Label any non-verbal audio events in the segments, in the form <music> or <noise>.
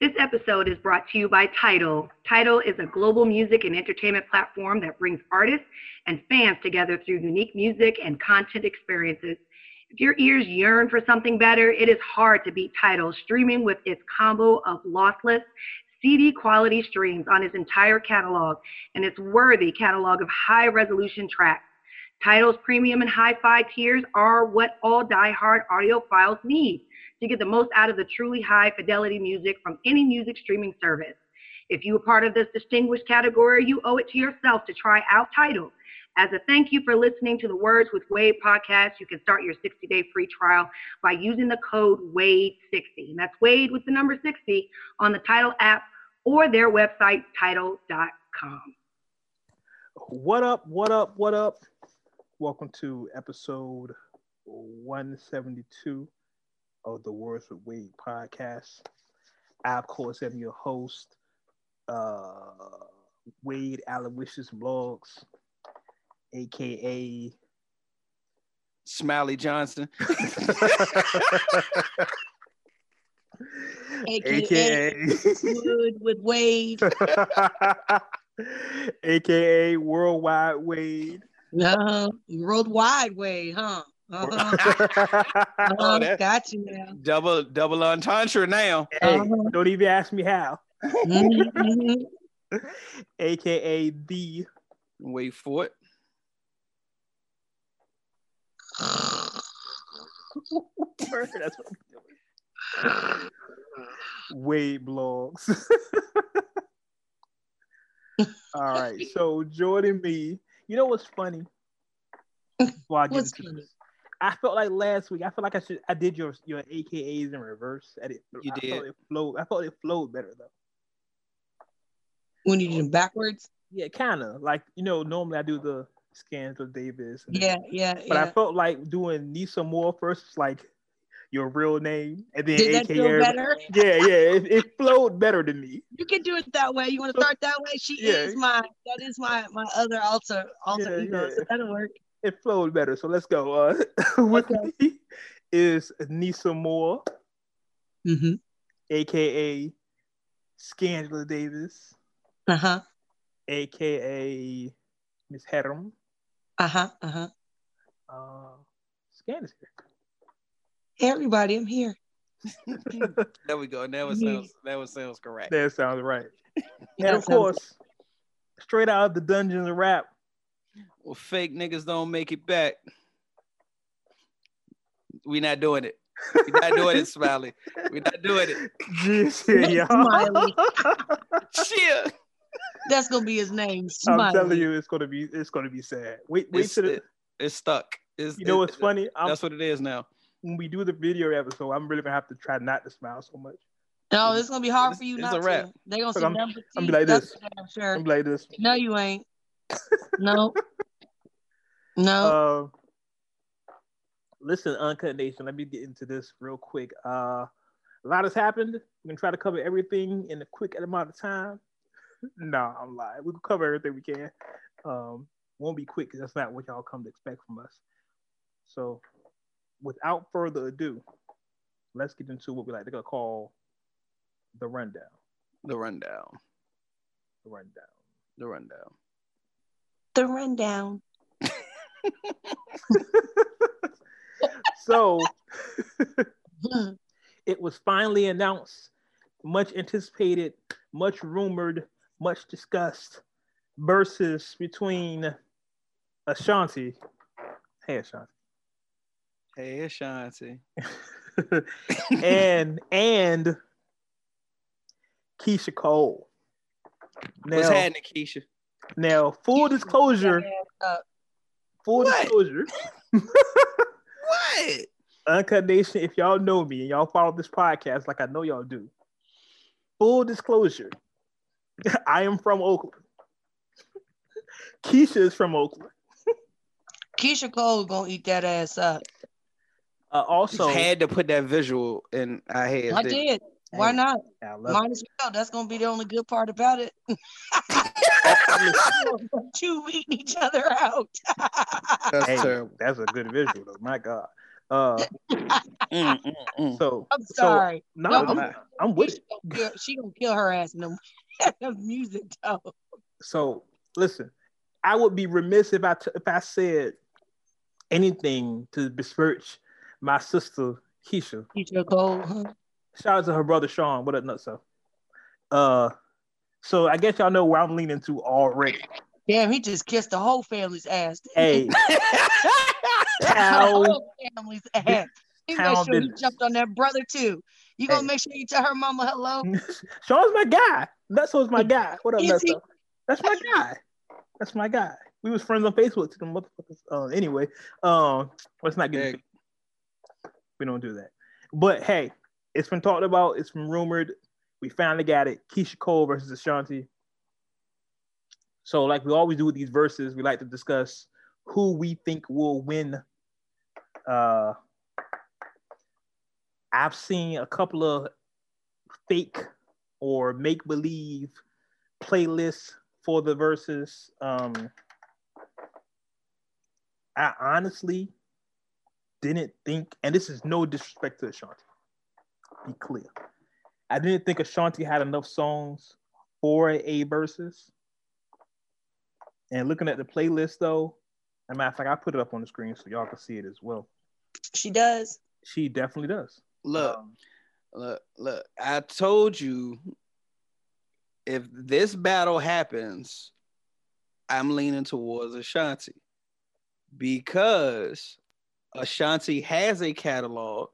This episode is brought to you by Tidal. Tidal is a global music and entertainment platform that brings artists and fans together through unique music and content experiences. If your ears yearn for something better, it is hard to beat Tidal streaming with its combo of lossless CD quality streams on its entire catalog and its worthy catalog of high resolution tracks. Tidal's premium and hi-fi tiers are what all die-hard audiophiles need to get the most out of the truly high fidelity music from any music streaming service. If you are part of this distinguished category, you owe it to yourself to try out Tidal. As a thank you for listening to the Words with Wade podcast, you can start your 60 day free trial by using the code WADE60. And that's Wade with the number 60 on the Tidal app or their website, tidal.com. What up? What up? What up? Welcome to episode 172 of the Words with Wade podcast. I, of course, am your host, uh, Wade Aloysius Blogs, aka Smiley Johnson. <laughs> AKA, Wood with Wade. <laughs> aka Worldwide Wade. No, worldwide Wade, huh? Uh-huh. <laughs> Oh, that- got you now. double double entendre now. Hey, Uh-huh. don't even ask me how. <laughs> Mhm, mhm. aka the Wait for it. <laughs> That's what I'm doing. Wade blogs. All right. So Jordan me. You know what's funny? Before I get What's into funny? this, I felt like last week. I felt like I should. I did your your AKAs in reverse. I did. You I did. Felt it flowed. I felt it flowed better though. When you do them backwards? Yeah, kind of like you know. Normally I do the scans of Davis. Yeah, yeah, But yeah. I felt like doing Nisa Moore first, like your real name, and then Did that AKA. feel better? Yeah, yeah, it, it flowed better than me. You can do it that way. You want to start that way? She Yeah. is my that is my my other alter alter Yeah, ego. yeah. So that'll work. It flowed better. So let's go. Uh, <laughs> with Okay. me is Nisa Moore, Mm-hmm. aka Scandala Davis, Uh-huh. aka Miss Hedram. Uh-huh. Uh-huh. Uh, Scan is Hey everybody, I'm here. <laughs> There we go. Now it Yeah. sounds that one sounds correct. That sounds right. That And of sounds- course, straight out of the Dungeons of Rap, Well, fake niggas don't make it back. We not doing it. We not doing it, Smiley. We not doing it. Just here, y'all. Smiley. Shit. That's gonna be his name. I'm telling you, it's gonna be it's gonna be sad. Wait, wait It's, till the, it- it's stuck. It's, you know it- what's funny? I'm, That's what it is now. when we do the video episode, I'm really gonna have to try not to smile so much. No, it's gonna be hard It's- for you it's not a wrap. to. They're gonna see I'm- number I'm be like That's this. for damn sure. I'm like this. No, you ain't. <laughs> No. No. Uh, listen, Uncut Nation, let me get into this real quick. Uh, a lot has happened. We're gonna try to cover everything in a quick amount of time. <laughs> no, I'm lying. We can cover everything we can. Um, won't be quick because that's not what y'all come to expect from us. So, without further ado, let's get into what we like to call the rundown. The rundown. The rundown. The rundown. the rundown. <laughs> so <laughs> it was finally announced, much anticipated, much rumored, much discussed, versus between Ashanti, hey Ashanti, Hey, Ashanti. <laughs> and and Keyshia Cole. What's Now, happening, Keyshia? now, full disclosure, Uh, full What? disclosure, What? Uncut Nation, if y'all know me and y'all follow this podcast like I know y'all do, full disclosure, <laughs> I am from Oakland. Keyshia is from Oakland. Keyshia Cole gonna eat that ass up. Uh, also, Just had to put that visual in our heads. I didn't did. Why Hey, not? Might as well. That's gonna be the only good part about it. <laughs> Two eating each other out. <laughs> That's Hey, terrible. that's a good visual, though. My God. Uh, <laughs> Mm, mm, mm. so I'm so sorry. no, No, I'm, I'm- I'm with she it. gonna kill, she gonna kill her ass in the, the music though. So listen, I would be remiss if I t- if I said anything to besmirch my sister Keyshia. Keyshia Cole. Huh? Shout out to her brother Sean. What up, nutso? Uh, so I guess y'all know where I'm leaning to already. Damn, he just kissed the whole family's ass. Hey, <laughs> the <laughs> whole family's ass. He made sure he jumped on that brother too. You gonna Hey. make sure you tell her mama hello? <laughs> Sean's my guy. Nutso's my guy. What up, Is he? Nutso? That's my guy. That's my guy. We was friends on Facebook to the motherfuckers. Uh, anyway, um, let's not get. into- We don't do that. But hey, it's been talked about. It's been rumored. We finally got it. Keyshia Cole versus Ashanti. So, like we always do with these verses, we like to discuss who we think will win. Uh, I've seen a couple of fake or make believe playlists for the verses. Um, I honestly didn't think, and this is no disrespect to Ashanti. Be clear, I didn't think Ashanti had enough songs for a verses. And looking at the playlist, though, as a matter of fact, I put it up on the screen so y'all can see it as well. She does. She definitely does. Look, Um, look, look. I told you if this battle happens, I'm leaning towards Ashanti because Ashanti has a catalog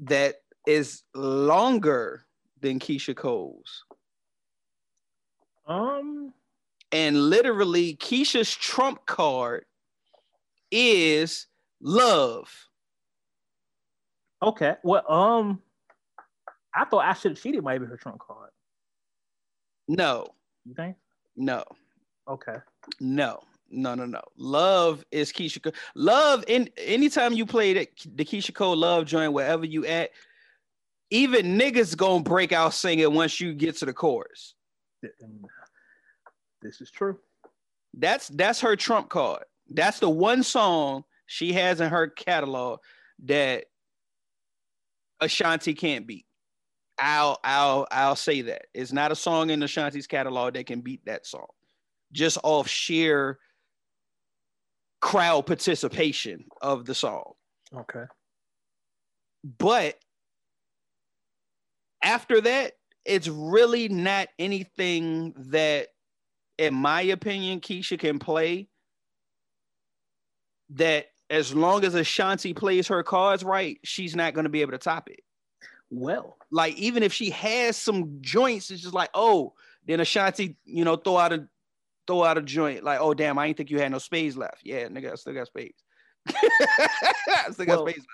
that is longer than Keyshia Cole's. um, And literally, Keyshia's trump card is love. okay. Well, um, I thought I should have cheated might be her trump card. No, You think? no. Okay. No, no, no, no. Love is Keyshia. Cole. Love in anytime you play that the Keyshia Cole love joint wherever you at, even niggas gonna break out singing once you get to the chorus. This is true. That's that's her trump card. That's the one song she has in her catalog that Ashanti can't beat. I'll I'll I'll say that. It's not a song in Ashanti's catalog that can beat that song. Just off sheer crowd participation of the song. Okay. But after that, it's really not anything that, in my opinion, Keyshia can play. That as long as Ashanti plays her cards right, she's not going to be able to top it. Well, Like even if she has some joints, it's just like, oh, then Ashanti, you know, throw out a throw out a joint. Like, oh damn, I didn't think you had no spades left. Yeah, nigga, I still got spades. <laughs> I still got Well, spades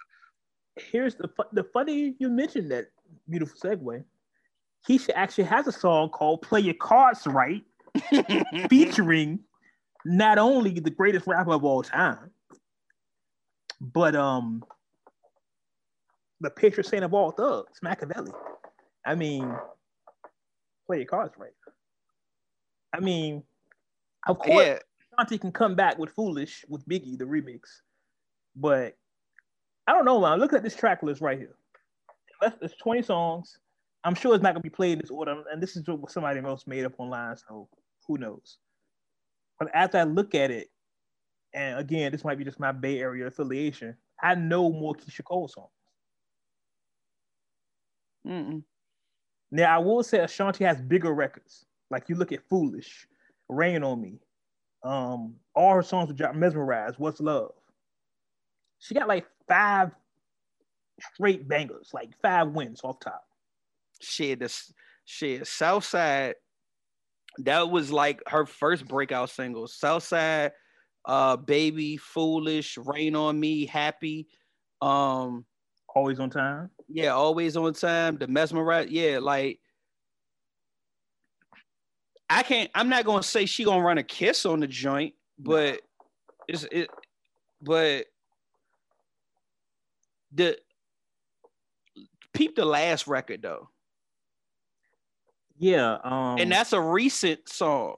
here's the fu- the funny you mentioned that beautiful segue. Keyshia actually has a song called "Play Your Cards Right," <laughs> featuring not only the greatest rapper of all time, but um the patron saint of all thugs, Makaveli. I mean, play your cards right. I mean, of course, yeah, Ashanti can come back with "Foolish" with Biggie, the remix, but I don't know, man. Look at this track list right here. That's- There's 20 songs. I'm sure it's not gonna be played in this order, and this is what somebody else made up online, so who knows? But after I look at it, and again, this might be just my Bay Area affiliation. I know more Keyshia Cole songs. Mm-mm. Now I will say Ashanti has bigger records. Like you look at Foolish, Rain on Me, um, all her songs with Mesmerize, What's Love. She got like five straight bangers, like five wins off top. shit, this shit, Southside. That was like her first breakout single. Southside, uh, baby, foolish, rain on me, happy. Um, Always on time. yeah, always on time. The mesmerize, yeah, like I can't. I'm not gonna say she gonna run a kiss on the joint, but it's it. But the peep the last record though, Yeah. Um and that's a recent song.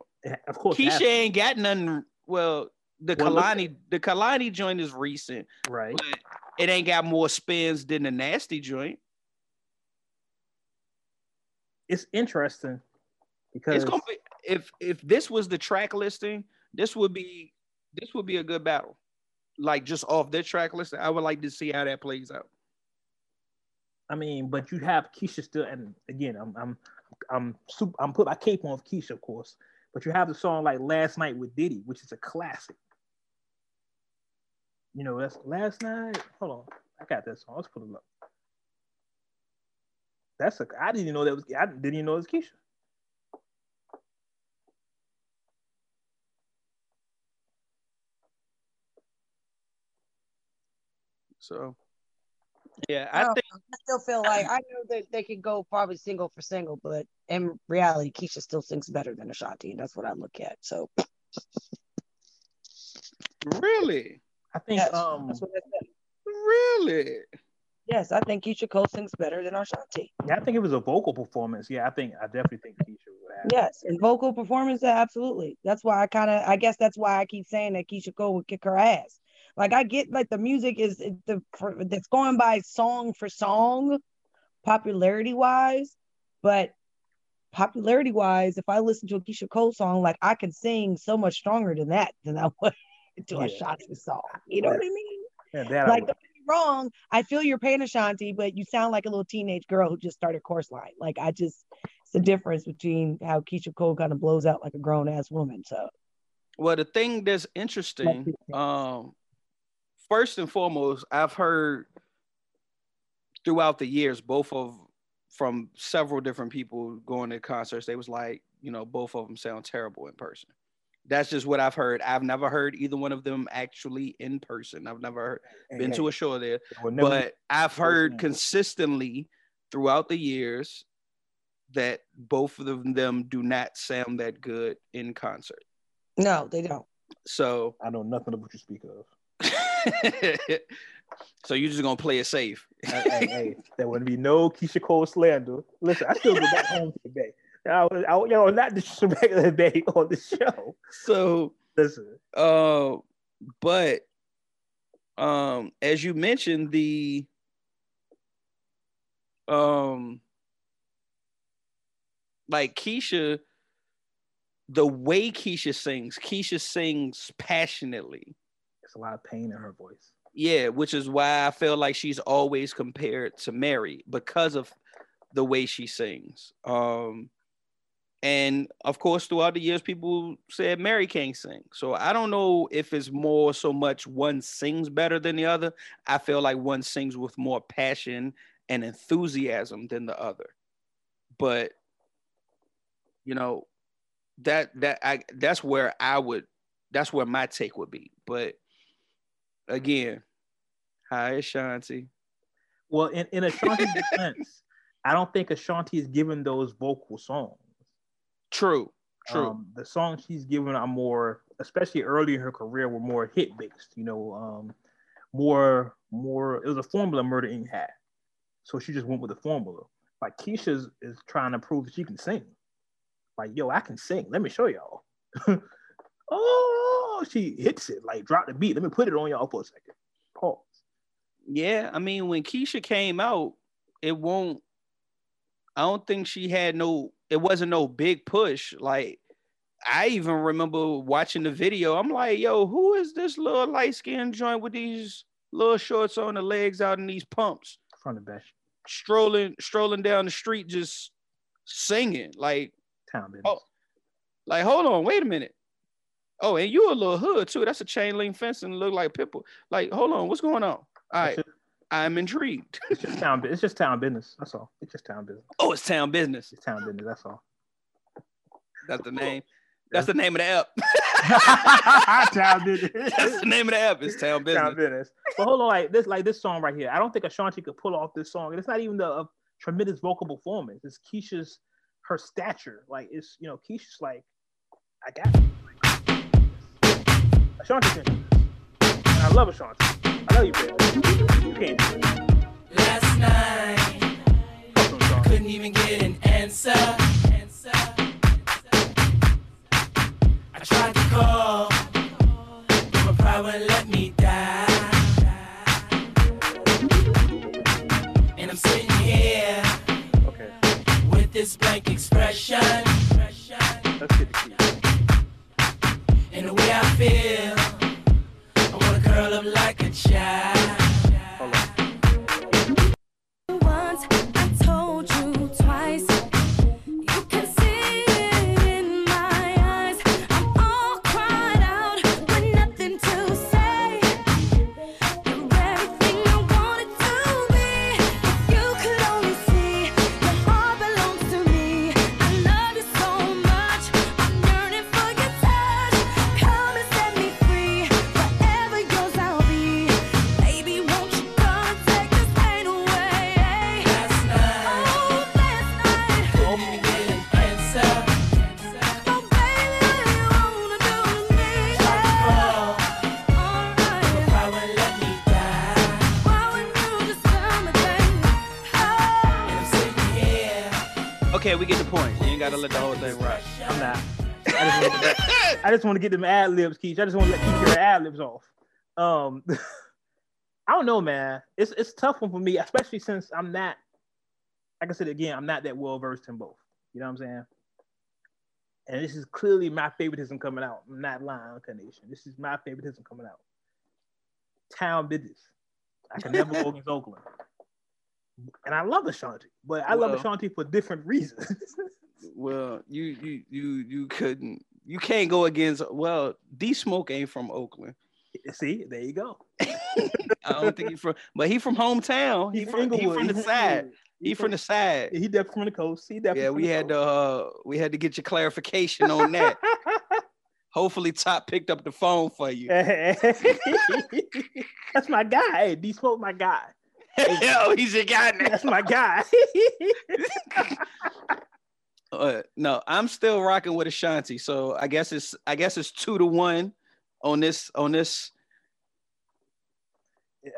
of course Keyshia ain't got nothing. Well, the Well, Kalani, the Kalani joint is recent, right. but It ain't got more spins than the nasty joint. It's interesting because It's gonna be if if this was the track listing, this would be this would be a good battle. Like just off their track listing, I would like to see how that plays out. I mean, but you have Keyshia still, and again, I'm I'm I'm super, I'm put my cape on with Keyshia, of course. But you have the song like "Last Night" with Diddy, which is a classic. You know, that's last night. Hold on, I got that song. Let's put it up. That's a. I didn't know that was. I didn't even know it was Keyshia. So yeah, I I, think I still feel like I know that they could go probably single for single, but in reality, Keyshia still sings better than Ashanti, and that's what I look at. So really, I think. yes, um, that's what I said. really. Yes, I think Keyshia Cole sings better than Ashanti. yeah, I think it was a vocal performance. Yeah, I think I definitely think Keyshia would have. Yes, and vocal performance, absolutely. That's why I kind of, I guess that's why I keep saying that Keyshia Cole would kick her ass. Like I get, like the music is the for, that's going by song for song, popularity wise, but popularity wise, if I listen to a Keyshia Cole song, like I can sing so much stronger than that than I would <laughs> to a Yeah. Ashanti song. You know what I mean? Yeah, that I Like, would- don't get me wrong. I feel your pain, Ashanti, but you sound like a little teenage girl who just started course line. Like, I just, it's the difference between how Keyshia Cole kind of blows out like a grown ass woman. So, Well, the thing that's interesting, um, first and foremost, I've heard throughout the years, both of from several different people going to concerts, they was like, you know, both of them sound terrible in person. That's just what I've heard. I've never heard either one of them actually in person. I've never heard, been to a show there, never- but I've heard consistently throughout the years that both of them do not sound that good in concert. no, they don't. So I know nothing of what you speak of. <laughs> so you're just gonna play it safe. hey, hey, hey, there wouldn't be no Keyshia Cole slander. Listen, I still go back <laughs> home to the Bay. I was, I, you know, not disrespecting <laughs> the Bay on the show. So, Listen, uh, but um, as you mentioned, the um, like Keyshia, the way Keyshia sings, Keyshia sings passionately. There's a lot of pain in her voice. Yeah, which is why I feel like she's always compared to Mary because of the way she sings. Um, and of course, throughout the years, people said Mary can't sing. So I don't know if it's more so much one sings better than the other. I feel like one sings with more passion and enthusiasm than the other. But you know, that that I that's where I would that's where my take would be. But again, hi Ashanti. Well, in, in Ashanti's <laughs> defense, I don't think Ashanti is given those vocal songs. True, true. Um, the songs she's given are more, especially early in her career, were more hit based. You know, um, more more. It was a formula Murder Inc. had, so she just went with the formula. Like Keyshia is trying to prove that she can sing. Like, yo, I can sing. Let me show y'all. <laughs> oh, she hits it. Like, drop the beat. Let me put it on y'all for a second. Pause. yeah, I mean, when Keyshia came out, it won't. I don't think she had no. It wasn't no big push. Like I even remember watching the video. I'm like, yo, who is this little light skinned joint with these little shorts on the legs out in these pumps, From the best strolling strolling down the street, just singing like. town. Oh. Like, hold on, wait a minute. Oh, and you a little hood too. That's a chain link fence and look like people. Like, hold on, what's going on? All right, just, I'm intrigued. <laughs> it's just town. It's just town business. That's all. It's just town business. Oh, it's town business. It's town business. That's all. That's the name. <laughs> That's the name of the app. <laughs> town business. That's the name of the app. It's town business. town business. But hold on, like this, like this song right here. I don't think Ashanti could pull off this song, and it's not even the a tremendous vocal performance. It's Keyshia's her stature. Like it's you know Keyshia's like, I got it. Ashanti And I love Ashanti. I know you play. You can't do it. Last night, I couldn't even get an answer. answer. I tried to call, but my let me die. And I'm sitting here okay. with this blank expression. Let's get the key. And the way I feel, I wanna curl up like a child. Point. You ain't gotta let the whole thing rock. I'm not. I just want to get, that- I just want to get them ad libs, Keith. I just want to keep your ad libs off. Um, <laughs> I don't know, man. It's it's a tough one for me, especially since I'm not. Like I said again, I'm not that well versed in both. You know what I'm saying? And this is clearly my favoritism coming out. I'm not lying, Uncut Nation. This is my favoritism coming out. Town business. I can never go <laughs> against Oakland. And I love Ashanti, but I love Ashanti for different reasons. <laughs> Well, you you you you couldn't you can't go against well, D Smoke ain't from Oakland. See, there you go. <laughs> I don't think he's from but he from hometown. He from, he from the side. He from the side. He definitely from the coast. He definitely. Yeah, we had to uh we had to get your clarification on that. <laughs> Hopefully Top picked up the phone for you. <laughs> That's my guy. Hey, D Smoke, my guy. Yo, he's your guy now. That's my guy. Uh, no, I'm still rocking with Ashanti. So I guess it's I guess it's two to one on this on this.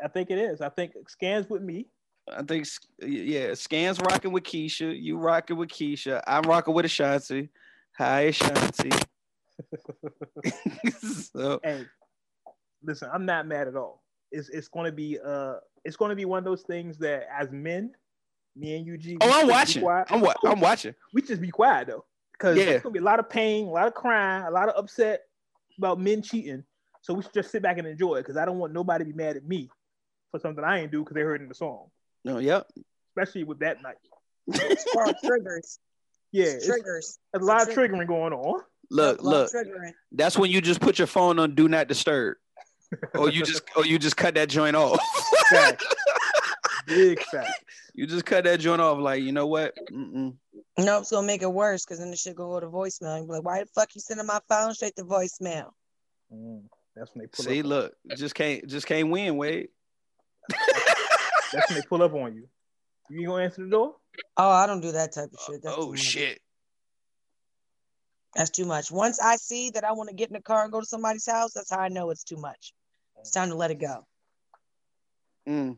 I think it is. I think scans with me. I think yeah, Scans rocking with Keyshia. You rocking with Keyshia. I'm rocking with Ashanti. Hi Ashanti. <laughs> so Hey, listen, I'm not mad at all. It's it's going to be uh it's going to be one of those things that as men, me and UG. we Oh, I'm watching. I'm wa- I'm watching. we just be quiet though, because Yeah. there's gonna be a lot of pain, a lot of crying, a lot of upset about men cheating. So we should just sit back and enjoy it, because I don't want nobody to be mad at me for something I ain't do because they heard in the song, No, yep. especially with that night. It's called triggers. <laughs> Yeah, It's it's, triggers. there's a lot of It's a trigger. triggering going on. Look, look. triggering. That's when you just put your phone on do not disturb. or you just or you just cut that joint off. Facts. <laughs> Big facts. <laughs> you just cut that joint off like, you know what? Mm-mm. No, it's gonna make it worse because then the shit gonna go to voicemail. You be like, why the fuck you sending my phone straight to voicemail? Mm, that's when they pull See, up. look, just can't just can't win, Wade. <laughs> That's when they pull up on you. You ain't gonna answer the door? Oh, I don't do that type of shit. That's oh shit. That's too much. Once I see that I want to get in the car and go to somebody's house, that's how I know it's too much. It's time to let it go. Mm.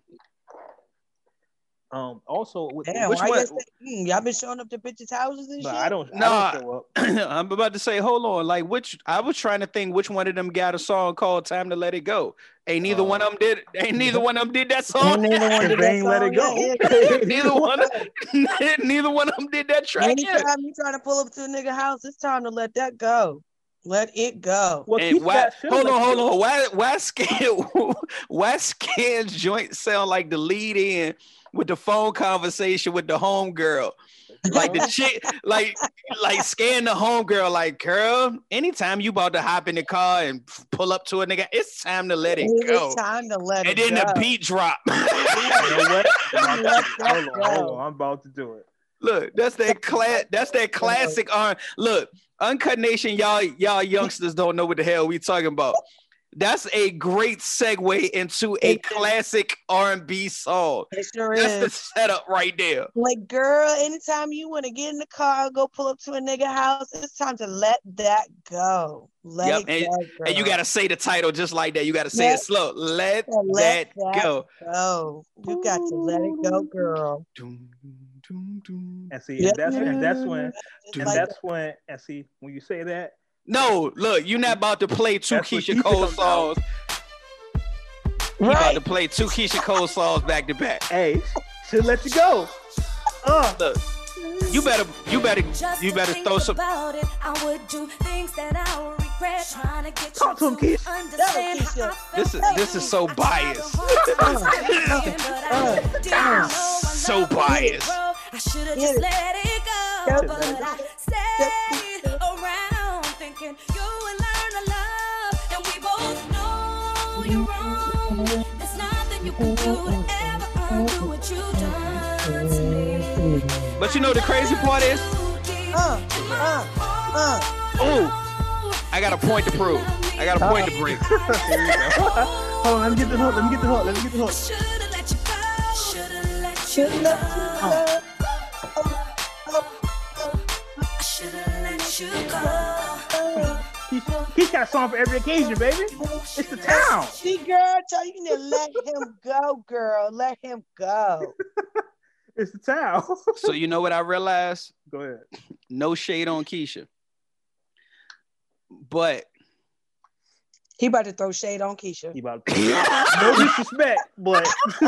Um. Also, with, Damn, Which why one- you say, mm, y'all been showing up to bitches' houses and but shit? I don't. Nah. I don't show up. <clears throat> I'm about to say, hold on. Like which I was trying to think which one of them got a song called Time to Let It Go. Ain't neither Oh. one of them did ain't neither one of them did that Ain't song. neither one did <laughs> that ain't let it song go. <laughs> neither one of <laughs> neither one of them did that track yet. Anytime you trying to pull up to a nigga house, it's time to let that go. Let it go. Well, And why, hold on, hold on. Why why scan why scan's joint sound like the lead in with the phone conversation with the homegirl? Like the chick, like like scan the homegirl, like girl, anytime you about to hop in the car and pull up to a nigga, it's time to let it It's go. time to let And it go. And then the beat drop. You know what? I'm about to- hold on, hold on. I'm about to do it. Look, that's that class. That's that <laughs> classic. R. Look, Uncut Nation, y'all, y'all youngsters don't know what the hell we talking about. That's a great segue into a classic R&B song. It sure That's the setup right there. Like, girl, anytime you want to get in the car, go pull up to a nigga house, it's time to let that go. Let Yep, it go. And you gotta say the title just like that. You gotta say Let- it slow. Let, let that, that go. go. You got to let it go, girl. And see, and that's and that's when and that's when and see when you say that, No, look, you're not about to play two That's when Keyshia Keyshia Cole comes out. songs. You about to play two Keyshia Cole songs back to back. hey, should let you go. Uh, Look, You better, you better, Just you better throw some. about it. I would do things that I would regret. Trying to get Talk to you him, to Keyshia. understand Keyshia. how This is this is so biased. the hard way, but I uh, didn't know I uh, uh. So biased. bro. I should have just let it go, Get but. I stayed But you know the crazy part is, Uh, uh, uh. oh, I got a point to prove. I got a point to bring. <laughs> Here we go. Hold on, let me get the hook. Let me get the hook. Let me get the hook. Should've let you go. Should've let you Should've let you go. go. I should've let you go. Keyshia, Keyshia got a song for every occasion, baby. It's the town. See, girl, tell you to let him go, girl. Let him go. <laughs> It's the town. So you know what I realized? <laughs> Go ahead. No shade on Keyshia, but He about to throw shade on Keyshia. He about to no <laughs> disrespect, but Who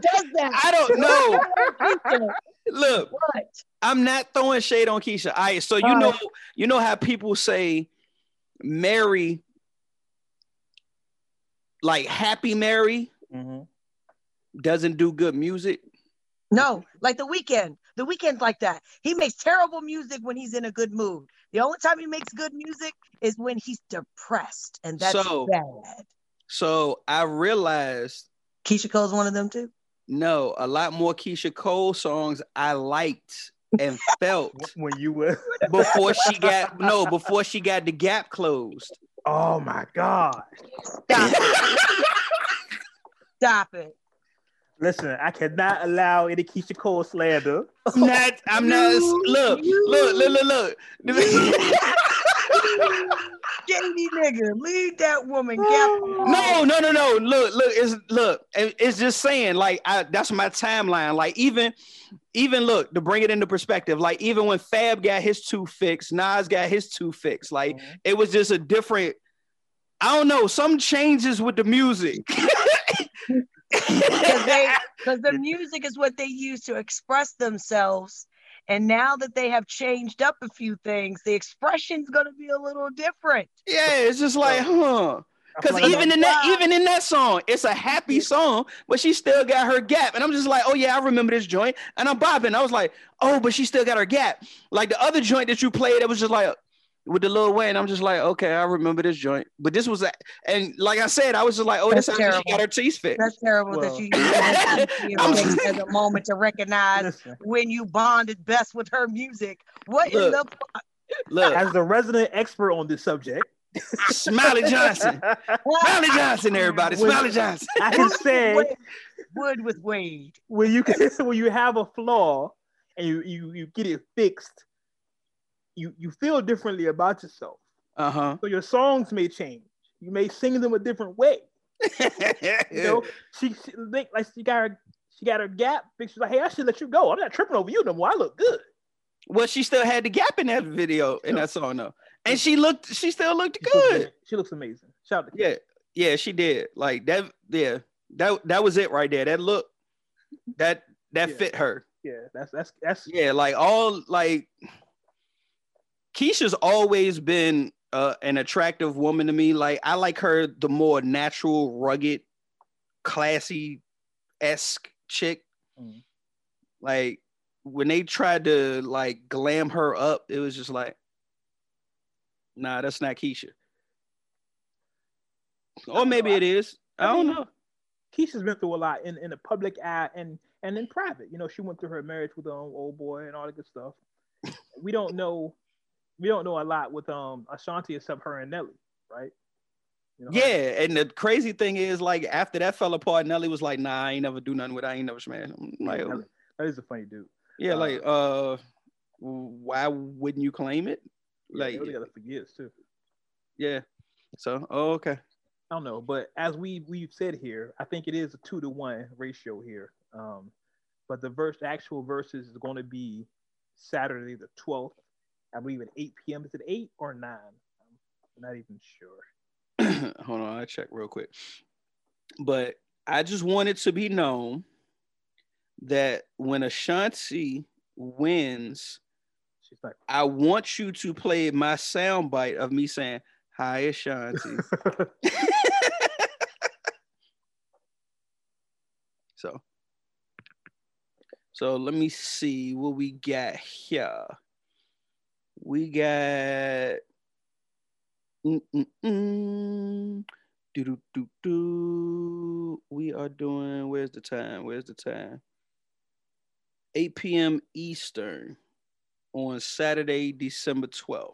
does that? I don't know. Look, what? I'm not throwing shade on Keyshia. All right, so you All know, right. you know how people say Mary, like Happy Mary, Mhm. doesn't do good music. No, like the Weeknd. The Weeknd's like that. He makes terrible music when he's in a good mood. The only time he makes good music is when he's depressed, and that's So- bad. So I realized Keyshia Cole's one of them too. no, a lot more Keyshia Cole songs I liked and <laughs> felt when you were, <laughs> before she got no, before she got the gap closed. oh my god! Stop it. <laughs> Stop it. Listen, I cannot allow any Keyshia Cole slander. I'm not, I'm not look, look, look, look, look. Shady nigga, leave that woman. Oh, no, no, no, no. Look, look, it's look, it's just saying, like, I that's my timeline. Like, even, even look, to bring it into perspective, like, even when Fab got his two fixed, Nas got his two fixed, like, it was just a different, I don't know, some changes with the music. <laughs> because the <laughs> music is what they use to express themselves and now that they have changed up a few things the expression's going to be a little different yeah, it's just like, huh. Because like even in that, even in that song, it's a happy song, but she still got her gap. And I'm just like, oh yeah, I remember this joint. And I'm bobbing. I was like, oh, but she still got her gap. Like the other joint that you played, it was just like with the Lil Wayne. I'm just like, okay, I remember this joint. But this was, a, and like I said, I was just like, oh, this That's how she terrible. got her teeth fixed. that's terrible Well- that you use <laughs> as a moment to recognize Listen, when you bonded best with her music what in Look. the Look, as the resident expert on this subject, Smiley Johnson, <laughs> Smiley Johnson, everybody, When- Smiley Johnson. I can say Wood with Wade when you can, <laughs> when you have a flaw and you you you get it fixed, you you feel differently about yourself. Uh huh. So your songs may change. You may sing them a different way. <laughs> You know, she, she like she got her she got her gap fixed. She's like, hey, I should let you go. I'm not tripping over you no more. I look good. Well, she still had the gap in that video in that song though, and she looked, she still looked She looks good. She looks amazing. Shout out to Yeah, yeah, she did. Like that, yeah, that that was it right there. That look, that that Yeah. fit her. Yeah, that's that's that's Yeah, like all like Keyshia's always been uh, an attractive woman to me. Like I like her the more natural, rugged, classy esque chick. Mhm. Like when they tried to like glam her up, it was just like, nah, that's not Keyshia. Or maybe it is. I don't know. Keyshia's been through a lot in, in the public eye and and in private. You know, she went through her marriage with um old boy and all that good stuff. We don't know we don't know a lot with um Ashanti except her and Nelly, right? You know, Yeah, and the crazy thing is, like after that fell apart, Nelly was like, "Nah, I ain't never do nothing with. It. I ain't never smash." I'm like, Nelly- that is a funny dude. yeah, uh, like, uh, why wouldn't you claim it? Like, really got for years too. yeah. So, oh, okay. I don't know, but as we we've said here, I think it is a two to one ratio here. Um, but the verse, actual verses is going to be Saturday the twelfth, I believe at eight p.m. Is it eight or nine? I'm not even sure. <clears throat> Hold on, I check real quick. But I just wanted to be known that when Ashanti wins, She's like, I want you to play my soundbite of me saying, Hi, Ashanti. <laughs> so, so let me see what we got here. We got. Mm-mm-mm. Do-do-do-do. We are doing. Where's the time? Where's the time? 8 p.m. Eastern on Saturday, December 12th.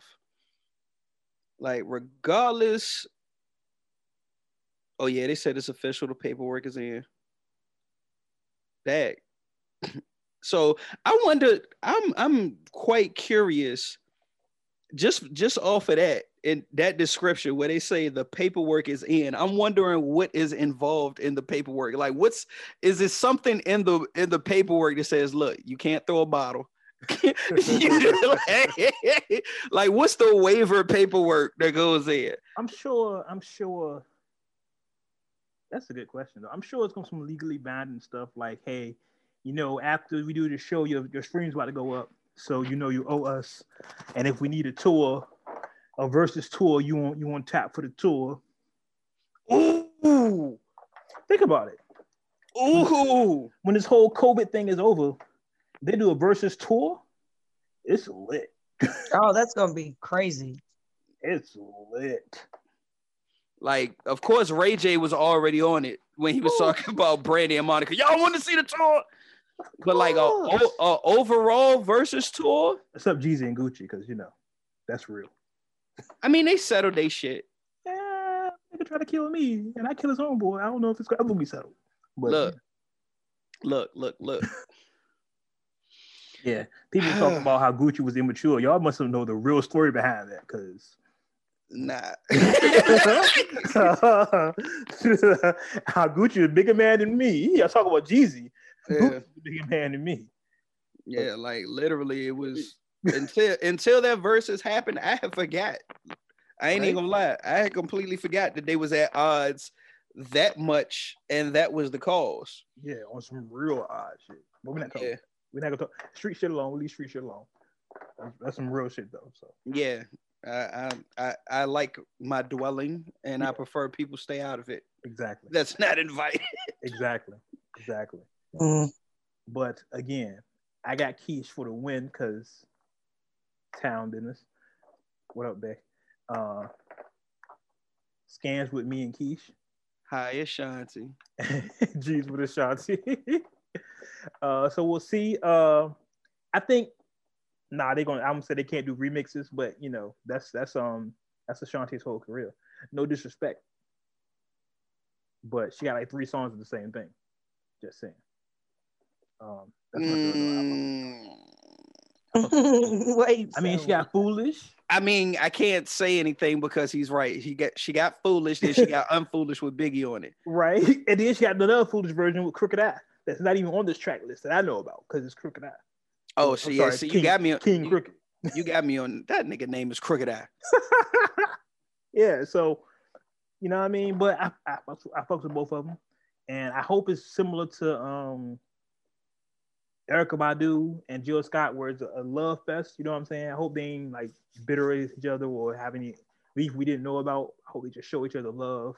Like, regardless. Oh, yeah, they said it's official. The paperwork is in. That. <clears throat> So I wonder, I'm I'm quite curious, just just off of that, in that description where they say the paperwork is in, I'm wondering what is involved in the paperwork. Like what's is it something in the in the paperwork that says, look, you can't throw a bottle. <laughs> <laughs> like what's the waiver paperwork that goes in? I'm sure. I'm sure. That's a good question. Though. I'm sure it's going to some legally binding stuff like, hey, you know, after we do the show, your your stream's about to go up, so you know you owe us. And if we need a tour, a versus tour, you want you want tap for the tour. Ooh, Think about it. ooh. When this whole COVID thing is over, they do a versus tour. It's lit. Oh, that's gonna be crazy. It's lit. Like, of course, Ray J was already on it when he was talking about Brandy and Monica. Y'all want to see the tour? But like a, o- a overall versus tour, Except Jeezy and Gucci, because you know that's real. I mean, they settled they shit. Yeah, nigga try to kill me, and I kill his homeboy. I don't know if it's gonna ever be settled. But Look, look, look, look. <laughs> yeah, people talk <sighs> about how Gucci was immature. Y'all must have know the real story behind that, because Nah. <laughs> <laughs> how Gucci is a bigger man than me. Y'all talk about Jeezy. Yeah. Bigger man than me. yeah, like literally, it was until until that verses happened. I had forgot. I ain't even gonna lie. I had completely forgot that they was at odds that much, and that was the cause. Yeah, on some real odd shit. But we're not talking. Yeah. We're not gonna talk street shit alone. We leave street shit alone. That's, that's some real shit though. So Yeah, I I I, I like my dwelling, and I prefer people stay out of it. exactly, That's not invited. <laughs> exactly, exactly. Mm. But again, I got Keish for the win because town business. What up, Beck? Uh, scans with me and Keish. Hi, it's Ashanti. <laughs> G's with Ashanti. <laughs> uh, so we'll see. Uh, I think nah, they're gonna. I'm gonna say they can't do remixes, but you know that's that's um that's Ashanti's whole career. No disrespect, but she got like three songs of the same thing. Just saying. Um, that's my girl. Mm, <laughs> Wait. I mean, so- she got foolish. I mean, I can't say anything because he's right. She got she got foolish, then she got <laughs> unfoolish with Biggie on it. Right, <laughs> and then she got another foolish version with Crooked I that's not even on this track list that I know about because it's Crooked I. Oh, so yeah, sorry, see, you got me. on- Kxng Crooked. you got me on that nigga name is Crooked I. yeah, so you know what I mean. But I I, fucks- I fucks with both of them, and I hope it's similar to um Erykah Badu and Jill Scott, where it's a, love fest. You know what I'm saying? I hope they ain't like bitter at each other or have any beef we didn't know about. I hope they just show each other love,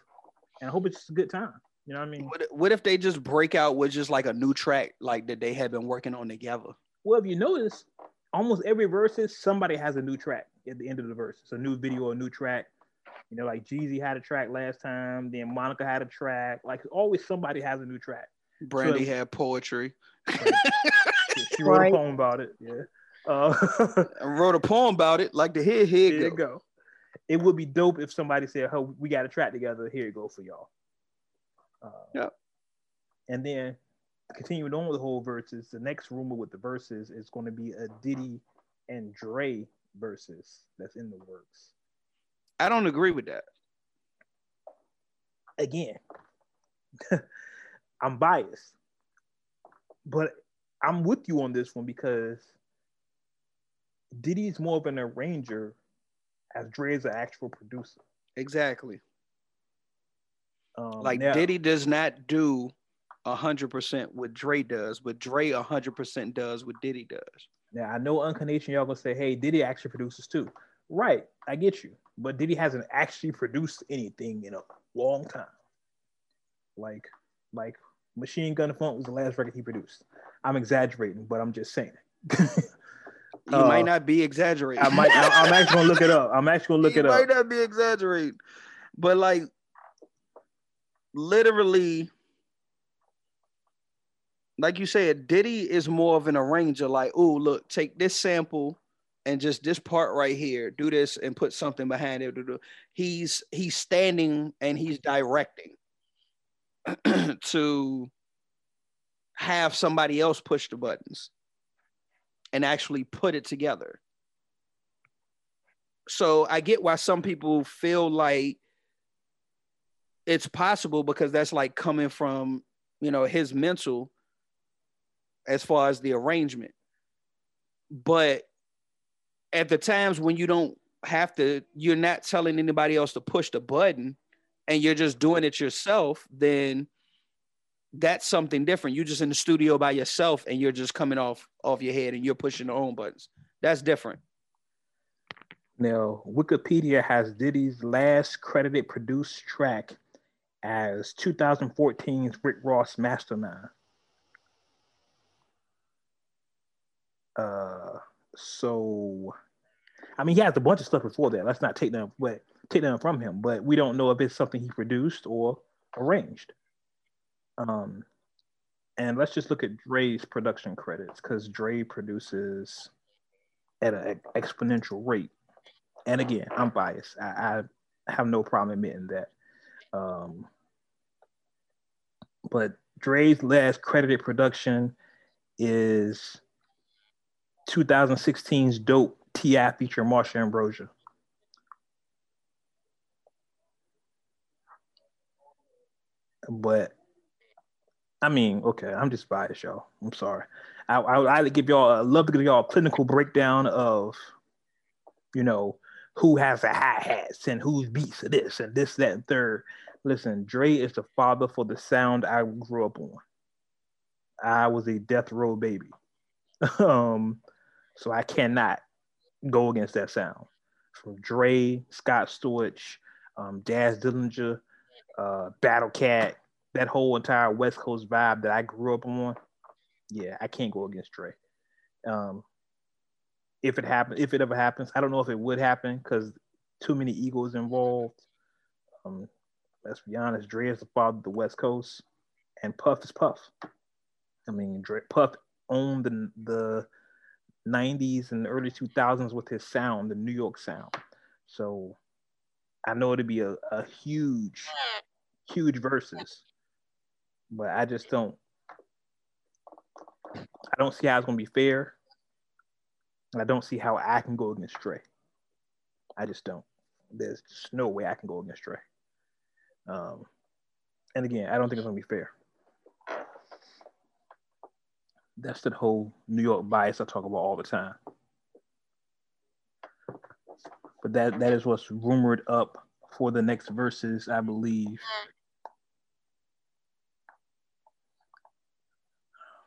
and I hope it's just a good time. You know what I mean? What, what if they just break out with just like a new track like that they had been working on together? Well, if you notice, almost every verses somebody has a new track at the end of the verse. It's a new video, a new track. You know, like Jeezy had a track last time, then Monica had a track. Like always, somebody has a new track. Brandy So- had poetry. She wrote Right. a poem about it. Yeah. Uh, <laughs> I wrote a poem about it, like the here, here here you you go. go. It would be dope if somebody said, "Oh, we got a track together. Here you go for y'all." Uh, Yep. And then continuing on with the whole verses, the next rumor with the verses is going to be a Diddy and Dre verses that's in the works. I don't agree with that. Again, <laughs> I'm biased, but I'm with you on this one because Diddy's more of an arranger, as Dre is an actual producer. Exactly. Um, Like now- Diddy does not do hundred percent what Dre does, but Dre hundred percent does what Diddy does. Now I know Uncut Nation y'all gonna say, hey, Diddy actually produces too. Right, I get you. But Diddy hasn't actually produced anything in a long time. Like, like Machine Gun Funk was the last record he produced. I'm exaggerating, but I'm just saying. You Uh, might not be exaggerating. I might. I, I'm actually gonna look it up. I'm actually gonna look <laughs> you it up. might not be exaggerating, but like literally, like you said, Diddy is more of an arranger. Like, oh, look, take this sample and just this part right here, do this and put something behind it. He's he's standing and he's directing <clears throat> to have somebody else push the buttons and actually put it together. So I get why some people feel like it's possible because that's like coming from you know his mental as far as the arrangement. But at the times when you don't have to you're not telling anybody else to push the button and you're just doing it yourself then that's something different you're just in the studio by yourself and you're just coming off off your head and you're pushing the own buttons that's different Now, Wikipedia has Diddy's last credited produced track as 2014's Rick Ross Mastermind. Uh, so, I mean, he has a bunch of stuff before that. Let's not take them, but take them from him. But we don't know if it's something he produced or arranged. Um, and let's just look at Dre's production credits because Dre produces at an exponential rate and again, I'm biased. I, I have no problem admitting that. Um, but Dre's last credited production is 2016's Dope Ti feature Marsha Ambrosius. But I mean, okay, I'm just biased, y'all. I'm sorry. I I I'd give y'all I love to give y'all a clinical breakdown of, you know, who has the hi hats and whose beats are this and this, that, and third. Listen, Dre is the father for the sound I grew up on. I was a death row baby. <laughs> um, so I cannot go against that sound. From Dre, Scott Storch, um, Daz Dillinger, uh, Battle Cat, that whole entire West Coast vibe that I grew up on. Yeah, I can't go against Dre. Um, if it happens, if it ever happens, I don't know if it would happen because too many egos involved. Um, let's be honest, Dre is the father of the West Coast, and Puff is Puff. I mean, Dre, Puff owned the the '90s and early 2000s with his sound, the New York sound. So I know it'd be a, a huge, huge versus, but I just don't. I don't see how it's gonna be fair. I don't see how I can go against Dre. I just don't. There's just no way I can go against Dre. Um, and again, I don't think it's gonna be fair. That's the whole New York bias I talk about all the time. But that that is what's rumored up for the next verses, I believe.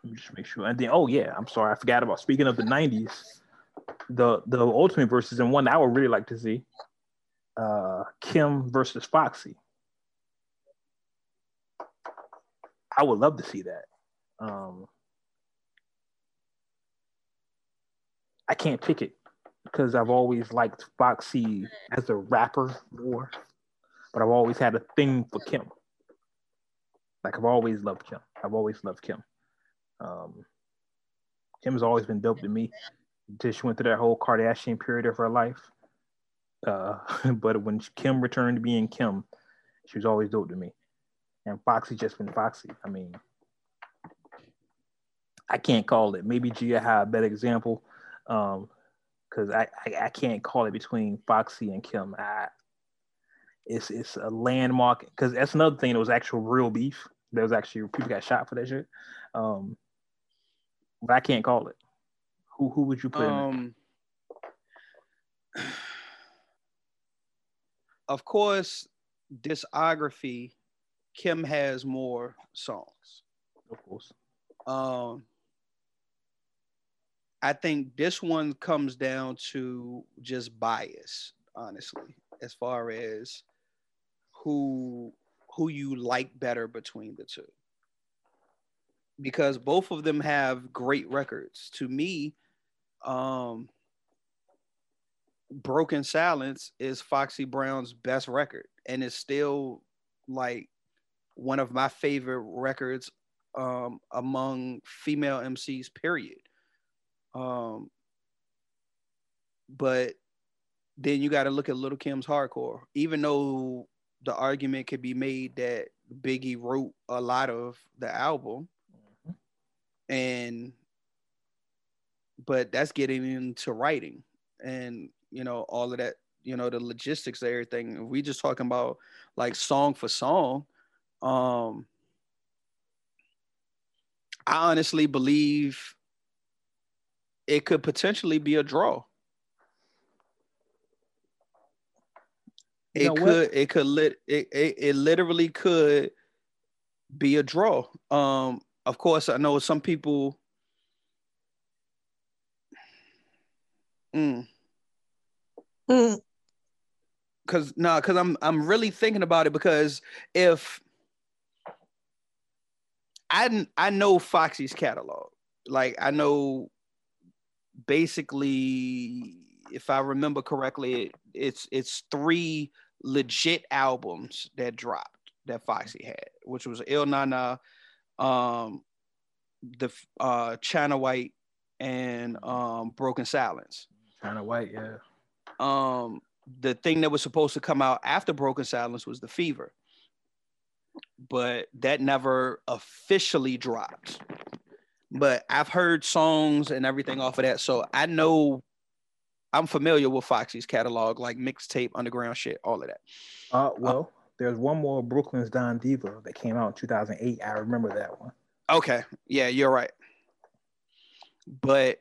Let me just make sure. And then, oh yeah, I'm sorry, I forgot about. Speaking of the '90s, the the ultimate verses and one that I would really like to see, uh, Kim versus Foxy. I would love to see that. Um, I can't pick it because I've always liked Foxy as a rapper more, but I've always had a thing for Kim. Like I've always loved Kim. I've always loved Kim. Um, Kim has always been dope to me. She went through that whole Kardashian period of her life. Uh, <laughs> but when Kim returned to being Kim, she was always dope to me. And Foxy just been Foxy. I mean, I can't call it. Maybe Gia had a better example. Um, because I, I I can't call it between Foxy and Kim. I, it's it's a landmark because that's another thing. It was actual real beef. There was actually people got shot for that shit. Um, but I can't call it. Who who would you put in? Um, of course, discography, Kim has more songs. Of course. Um, I think this one comes down to just bias, honestly, as far as who who you like better between the two. Because both of them have great records. To me, um Broken Silence is Foxy Brown's best record and it's still like one of my favorite records um among female MCs period. Um but then you got to look at Little Kim's hardcore. Even though the argument could be made that Biggie wrote a lot of the album and but that's getting into writing and you know all of that you know the logistics of everything. If we just talking about like song for song um i honestly believe it could potentially be a draw You it know what? could it could lit it, it, it literally could be a draw um of course i know some people Mm. Mm, Cause no, cause I'm I'm really thinking about it because if I didn't- I know Foxy's catalog, like I know basically if I remember correctly, it, it's it's three legit albums that dropped that Foxy had, which was Ill Na Na, um, the uh China White, and um Broken Silence. China White, yeah. um the thing that was supposed to come out after broken silence was the fever. But that never officially dropped but i've heard songs and everything off of that so i know i'm familiar with foxy's catalog like mixtape underground shit all of that Uh, well, there's one more Brooklyn's Don Diva that came out in 2008. I remember that one. okay yeah you're right but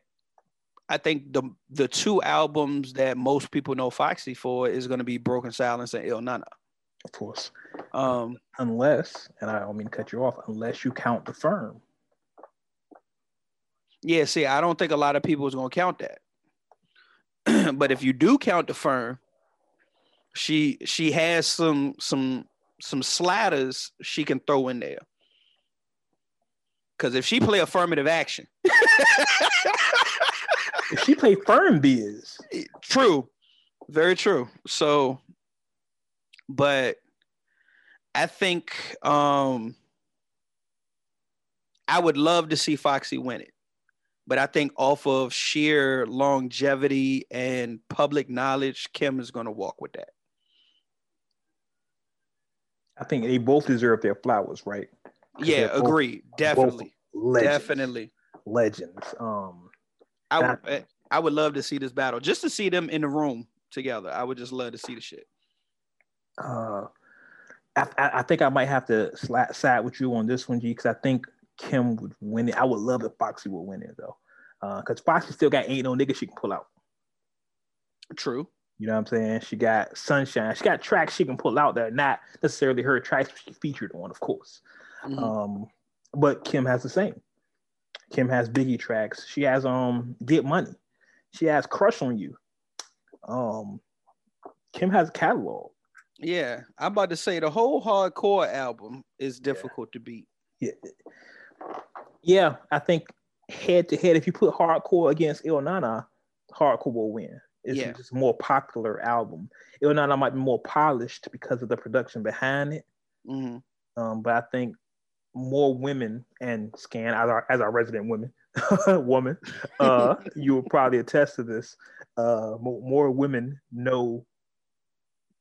i think the the two albums that most people know foxy for is going to be broken silence and Ill Na Na Of course, um unless, and I don't mean to cut you off, unless you count the firm. Yeah, see, I don't think a lot of people is gonna count that. <clears throat> but if you do count the firm, she she has some some some slatters she can throw in there. Cause if she play affirmative action, If she play firm biz, <laughs> true, very true. So, but I think um I would love to see Foxy win it. But I think off of sheer longevity and public knowledge, Kim is going to walk with that. I think they both deserve their flowers, right? Yeah, agree. Definitely. Legends, Definitely. legends. Um, I would I would love to see this battle just to see them in the room together. I would just love to see the shit. uh, I, I I think I might have to sla- side with you on this one, G, because I think Kim would win it. I would love if Foxy would win it though, because Foxy still got ain't no nigga she can pull out. True. You know what I'm saying? She got Sunshine. She got tracks she can pull out that are not necessarily her tracks she featured on, of course. Mhm. Um, but Kim has the same. Kim has Biggie tracks. She has um Get Money. She has Crush on You. Um, Kim has a catalog. Yeah, I'm about to say the whole hardcore album is difficult to beat. Yeah, yeah. I think head to head, if you put Hardcore against Ill Na Na, Hardcore will win. It's Yeah. just a more popular album. Ill Na Na might be more polished because of the production behind it. hmm Um, but I think more women and Scan as our as our resident women <laughs> woman, uh, <laughs> you will probably attest to this. Uh, more, more women know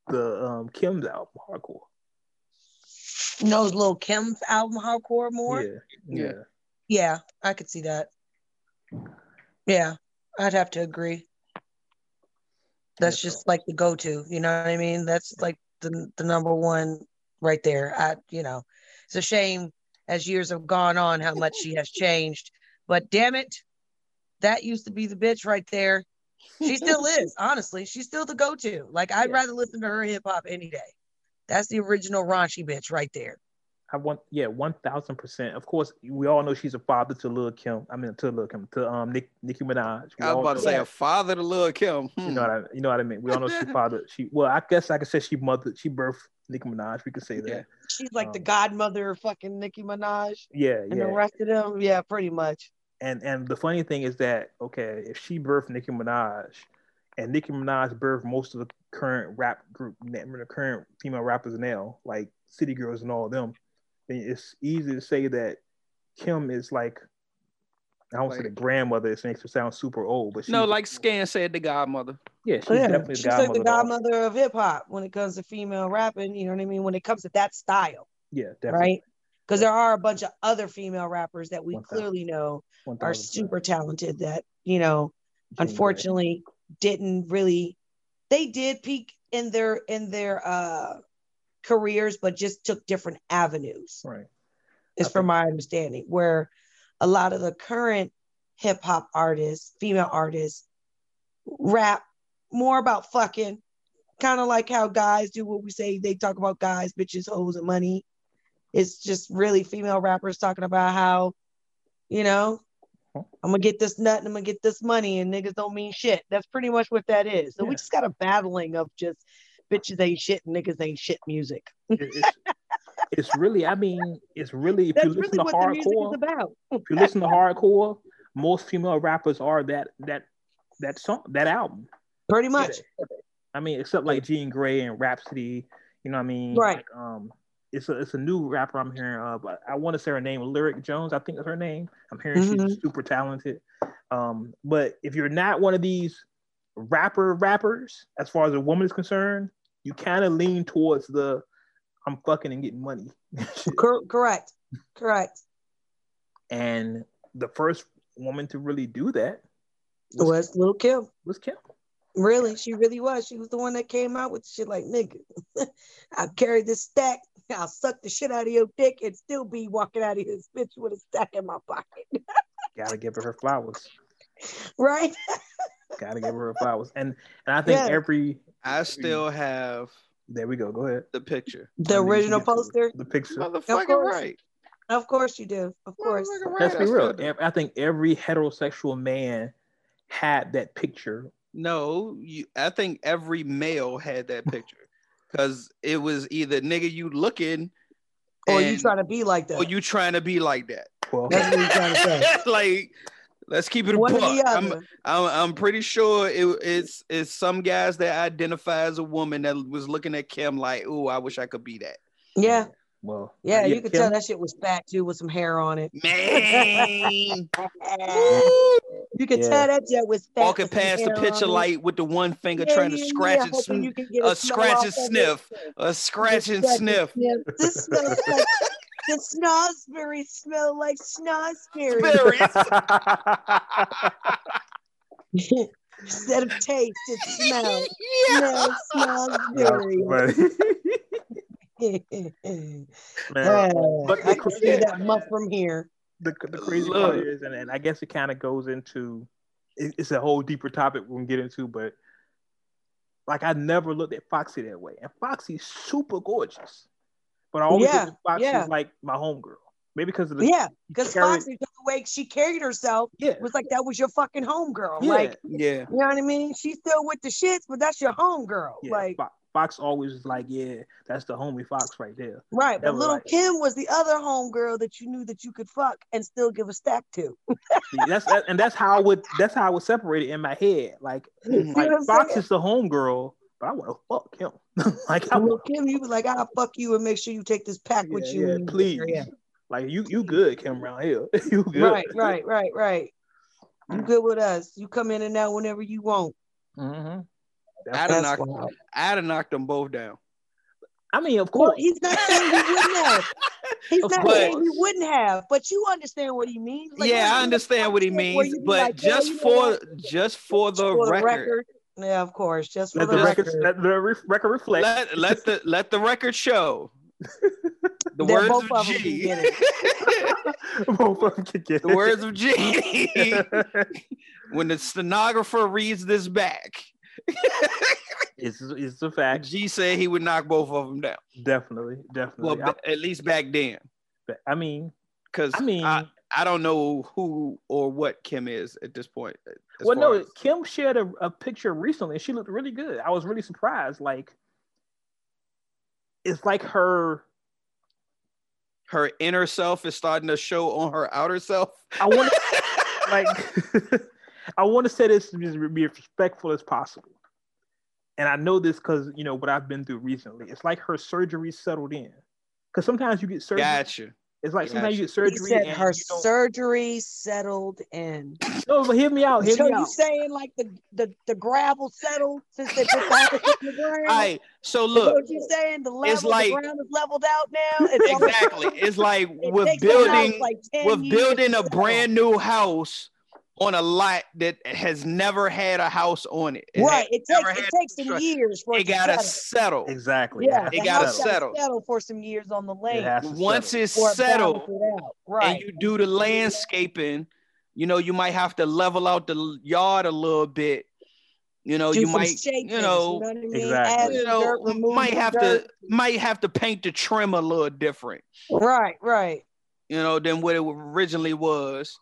the um, Kim's album hardcore. knows Lil Kim's album hardcore more. Yeah, yeah, Yeah. I could see that. Yeah, I'd have to agree. That's just like the go-to, you know what I mean? That's like the the number one right there. I, you know, it's a shame as years have gone on how much she has changed, but damn it, that used to be the bitch right there. She still <laughs> is, honestly. She's still the go-to. Like I'd Yeah. rather listen to her hip hop any day. That's the original raunchy bitch right there. I want yeah, one thousand percent. Of course, we all know she's a father to Lil Kim. I mean to Lil Kim to um Nick, Nicki Minaj. We I was about to say that. a father to Lil Kim. You Hmm. know what I you know what I mean. We all know she <laughs> father. She well, I guess I could say she mother. She birthed Nicki Minaj. We could say that. Yeah. She's like the Um, godmother of fucking Nicki Minaj Yeah, and yeah. the rest of them. Yeah, pretty much. And and the funny thing is that okay, if she birthed Nicki Minaj, and Nicki Minaj birthed most of the current rap group, the current female rappers now, like City Girls and all of them, then it's easy to say that Kim is like. I don't say the grandmother. It makes her sound super old, but she's, No, like Scan said, the godmother. yeah, she's Oh, yeah, definitely she's the like the godmother of hip hop when it comes to female rapping. You know what I mean? When it comes to that style, Yeah, definitely. right? Because there are a bunch of other female rappers that we 1000. clearly know are super talented that you know Jean Grae. unfortunately didn't really they did peak in their in their uh careers but just took different avenues Right. is from my understanding where a lot of the current hip hop artists female artists rap more about fucking kind of like how guys do what we say they talk about guys bitches hoes and money it's just really female rappers talking about how you know I'm gonna get this nut and I'm gonna get this money and niggas don't mean shit. That's pretty much what that is. So we just got a battling of just bitches ain't shit niggas ain't shit music. It's, it's really, I mean, it's really if That's you listen really to what the music hardcore, is about. if you listen to hardcore, most female rappers are that that that song that album. Pretty much. I mean, except like Jean Grae and Rapsody, you know what I mean? Right. Like, um, it's a it's a new rapper I'm hearing. Uh, but I want to say her name, Lyric Jones. I think that's her name. I'm hearing she's Mhm. super talented. Um, but if you're not one of these rapper rappers, as far as a woman is concerned, you kind of lean towards the I'm fucking and getting money. <laughs> correct. Correct. and the first woman to really do that It was Lil Kim. was Kim. Really, she really was. She was the one that came out with shit like nigga. <laughs> I'll carry this stack. I'll suck the shit out of your dick and still be walking out of this bitch with a stack in my pocket. <laughs> Gotta give her her flowers. right? Gotta give her her flowers. And and I think Yeah. every I still have there we go. Go ahead. the picture. The I original get to it. poster. The picture. Motherfucking right. Of course you do. Of course. Right, Let's be real. I think every heterosexual man had that picture. No, you, I think every male had that picture because it was either nigga you looking Or you trying to be like that. or you trying to be like that. Well, That's what you're trying to say. <laughs> like, let's keep it a One or buck. I'm. I'm I'm pretty sure it, it's it's some guys that identify as a woman that was looking at Kim like, oh, I wish I could be that. Yeah. well, Yeah, you could Kim- tell that shit was fat too with some hair on it. Man, <laughs> you could Yeah. tell that jet was fat. walking past the picture on it. light with the one finger Yeah, trying to yeah, scratch yeah, and hoping sn- you can get a smell scratch and sniff, a scratch and Scratch sniff. This smells like <laughs> the snozzberries smell like snozzberries instead of taste. It smells. <laughs> yeah. Smells Yeah, <laughs> but, man, but I can see crazy- that muff from here. the, the crazy part is, and, and I guess it kind of goes into it- it's a whole deeper topic we can get into, but like I never looked at Foxy that way, and Foxy's super gorgeous, but I always Yeah, Foxy yeah. as like my homegirl, maybe because of the Yeah, because Foxy, the way she carried herself yeah, was like that was your fucking homegirl. yeah, Like, Yeah. you know what I mean? She's still with the shits, but that's your homegirl. yeah. Like, Fo- Fox always was like, yeah, that's the homie Fox right there. right. But little like- Kim was the other homegirl that you knew that you could fuck and still give a stack to. See, that's that, and that's how I would that's how I would separate it in my head. Like, <laughs> like Fox saying? is the homegirl, but I want to fuck him. <laughs> like, I will little want, Kim, you was like, I'll fuck you and make sure you take this pack with you. yeah, when you get please. Yeah. Like you, you good, Kim around here. <laughs> you good. Right, right, right, right. You good with us. You come in and out whenever you want. Mm-hmm. I'd have knocked, wild. I done knocked them both down. I mean, of Well, course. he's not saying he wouldn't <laughs> have. He's Of not course. saying he wouldn't have, but you understand what he means. Like, yeah, I understand what he means, but like, "Yeah, just you know for just for the, For record, Yeah, of course, just for let the, the record, record. let the re- record reflect. let let the let the record show. <laughs> The That words both of of them can G. get it. <laughs> Both of them can get the it. words of G. <laughs> when the stenographer reads this back, It's it's a fact. G said he would knock both of them down. Definitely, definitely. Well, I, at least back then, I mean, because I mean, I, I don't know who or what Kim is at this point. Uh, well, no. as- Kim shared a, a picture recently. And she looked really good. I was really surprised. Like, it's like her. her inner self is starting to show on her outer self. I want to <laughs> like. <laughs> I want to say this to be be as respectful as possible. And I know this because you know what I've been through recently. It's like her surgery settled in. Because sometimes you get surgery. Gotcha. It's like sometimes you get He surgery. said and her you don't- surgery settled in. No, but hear me out. Hear So me you out. saying like the, the the gravel settled since they put the in the ground? All right. So look, what you saying? The level, it's like- the ground is leveled out now. It's all- exactly. It's like It we're takes the house building like we're years building a brand new house on a lot that has never had a house on it. It right. has It takes it takes some years for It it to gotta settle. settle. Exactly. Yeah, has It gotta settle. settle. gotta settle for some years on the It lane. has to Once settle. it's before it settled. Right. and you do the landscaping, you know, you might have to level out the yard a little bit. You know, do you might, shapings, you know, what I mean? Exactly. You know, dirt, might have dirt. to might have to paint the trim a little different. Right, right. you know, than what it originally was.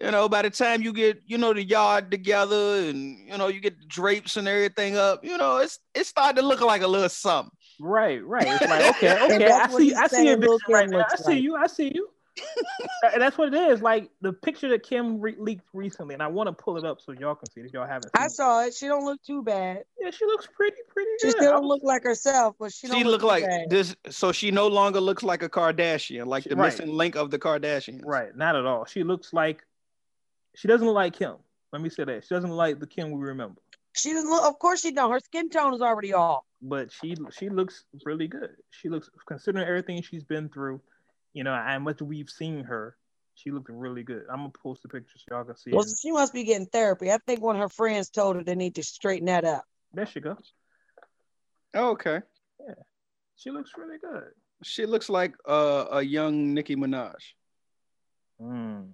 You know, by the time you get, you know, the yard together and you know, you get the drapes and everything up, you know, it's it's starting to look like a little something. Right, right. It's like <laughs> okay, okay. I see. I see saying your Lil' vision Kim right now. I see like. you. I see you. and that's what it is. Like the picture that Kim re- leaked recently, and I want to pull it up so y'all can see it if y'all haven't. Seen I saw it. She don't look too bad. Yeah, she looks pretty, pretty She good. still I don't look like herself, but she, She, don't look like bad. this, so she no longer looks like a Kardashian, like the Right. missing link of the Kardashians. right. Not at all. She looks like. She doesn't look like Kim. Let me say that she doesn't look like the Kim we remember. She doesn't look. Of course she don't. Her skin tone is already off. But she she looks really good. She looks considering everything she's been through, you know, and much we've seen her. She looked really good. I'm gonna post the picture so y'all can see Well, it. she must be getting therapy. I think one of her friends told her they need to straighten that up. There she goes. Oh, okay. Yeah, she looks really good. She looks like uh, a young Nicki Minaj. Mm,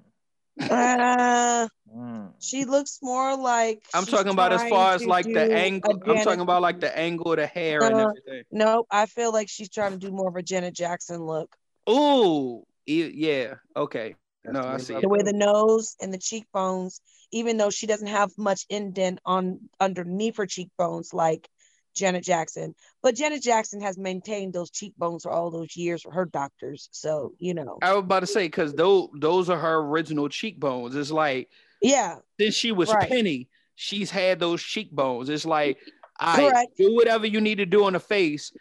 Uh, mm. she looks more like. I'm talking about as far as like the angle. I'm talking about like the angle of the hair and Uh, everything. Nope, I feel like she's trying to do more of a Janet Jackson look. Ooh, e- yeah. Okay. That's No, the I way see The way the nose and the cheekbones, even though she doesn't have much indent on underneath her cheekbones like Janet Jackson, but Janet Jackson has maintained those cheekbones for all those years for her doctors. So you know, I was about to say because those those are her original cheekbones. It's like yeah, since she was Right. Penny, she's had those cheekbones. It's like <laughs> I Correct. do whatever you need to do on the face,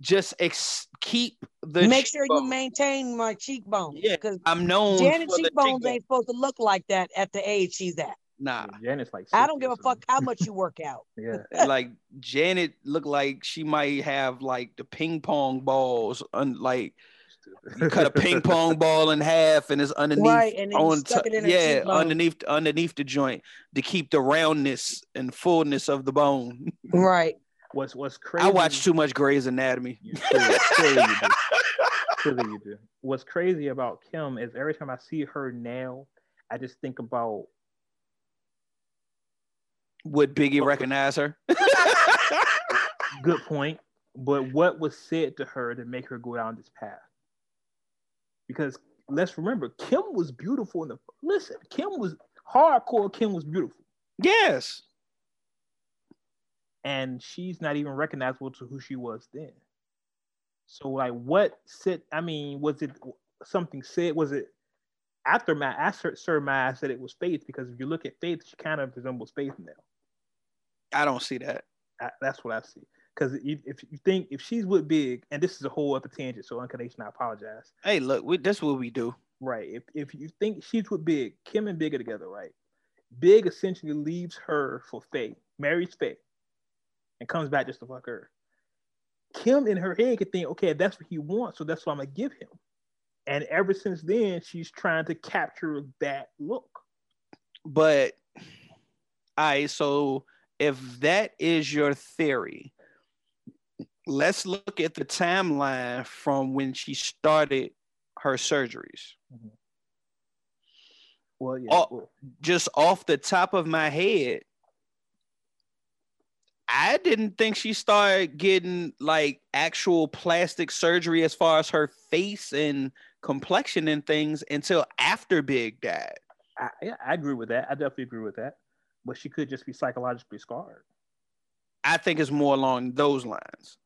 just ex- keep the. make sure you maintain my cheekbones. Yeah, because I'm known Janet for the cheekbones cheekbone. ain't supposed to look like that at the age she's at. Nah, Janet's like. I don't give or a fuck how much you work out. <laughs> Yeah. <laughs> like Janet looked like she might have like the ping pong balls, un- like you cut a ping <laughs> pong ball in half and it's underneath Right, and then on stuck to- it yeah underneath underneath the joint to keep the roundness and fullness of the bone. right. What's what's crazy? I watch too much Grey's Anatomy. You clearly, clearly you do. Clearly you do. What's crazy about Kim is every time I see her now, I just think about Would Biggie recognize her? <laughs> good point, but what was said to her to make her go down this path? Because let's remember, Kim was beautiful in the listen. Kim was hardcore. Kim was beautiful, yes. and she's not even recognizable to who she was then. So, like, what said? I mean, was it something said? Was it after my I sur- surmised that it was Faith because if you look at Faith, she kind of resembles Faith now. I don't see that. I, that's what I see. Because if you think if she's with Big, and this is a whole other tangent, so Uncut Nation, I apologize. Hey, look, we, that's what we do. Right. If if you think she's with Big, Kim and Big are together, right? Big essentially leaves her for Faye, marries Faye, and comes back just to fuck her. Kim in her head could think, okay, that's what he wants, so that's what I'm gonna give him. And ever since then, she's trying to capture that look. But I so if that is your theory, let's look at the timeline from when she started her surgeries. Mm-hmm. Well, yeah. Oh. well, Just off the top of my head, I didn't think she started getting like actual plastic surgery as far as her face and complexion and things until after Big died. I, yeah, I agree with that. I definitely agree with that. But she could just be psychologically scarred. I think it's more along those lines.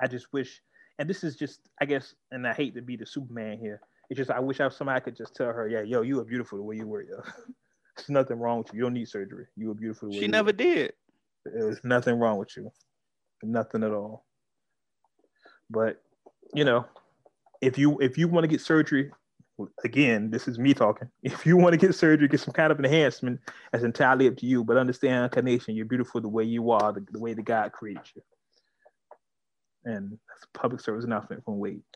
I just wish, and this is just, I guess, and I hate to be the Superman here. It's just I wish I was somebody I could just tell her, yeah, yo, you are beautiful the way you were, yo. <laughs> There's nothing wrong with you. You don't need surgery. You were beautiful. The way She never were. did. There's nothing wrong with you. Nothing at all. But you know, if you if you want to get surgery, again, this is me talking. <laughs> If you want to get surgery, get some kind of enhancement, that's entirely up to you. But understand, Uncut Nation, you're beautiful the way you are, the, the way that God created you. And that's a public service announcement from Wade. <laughs>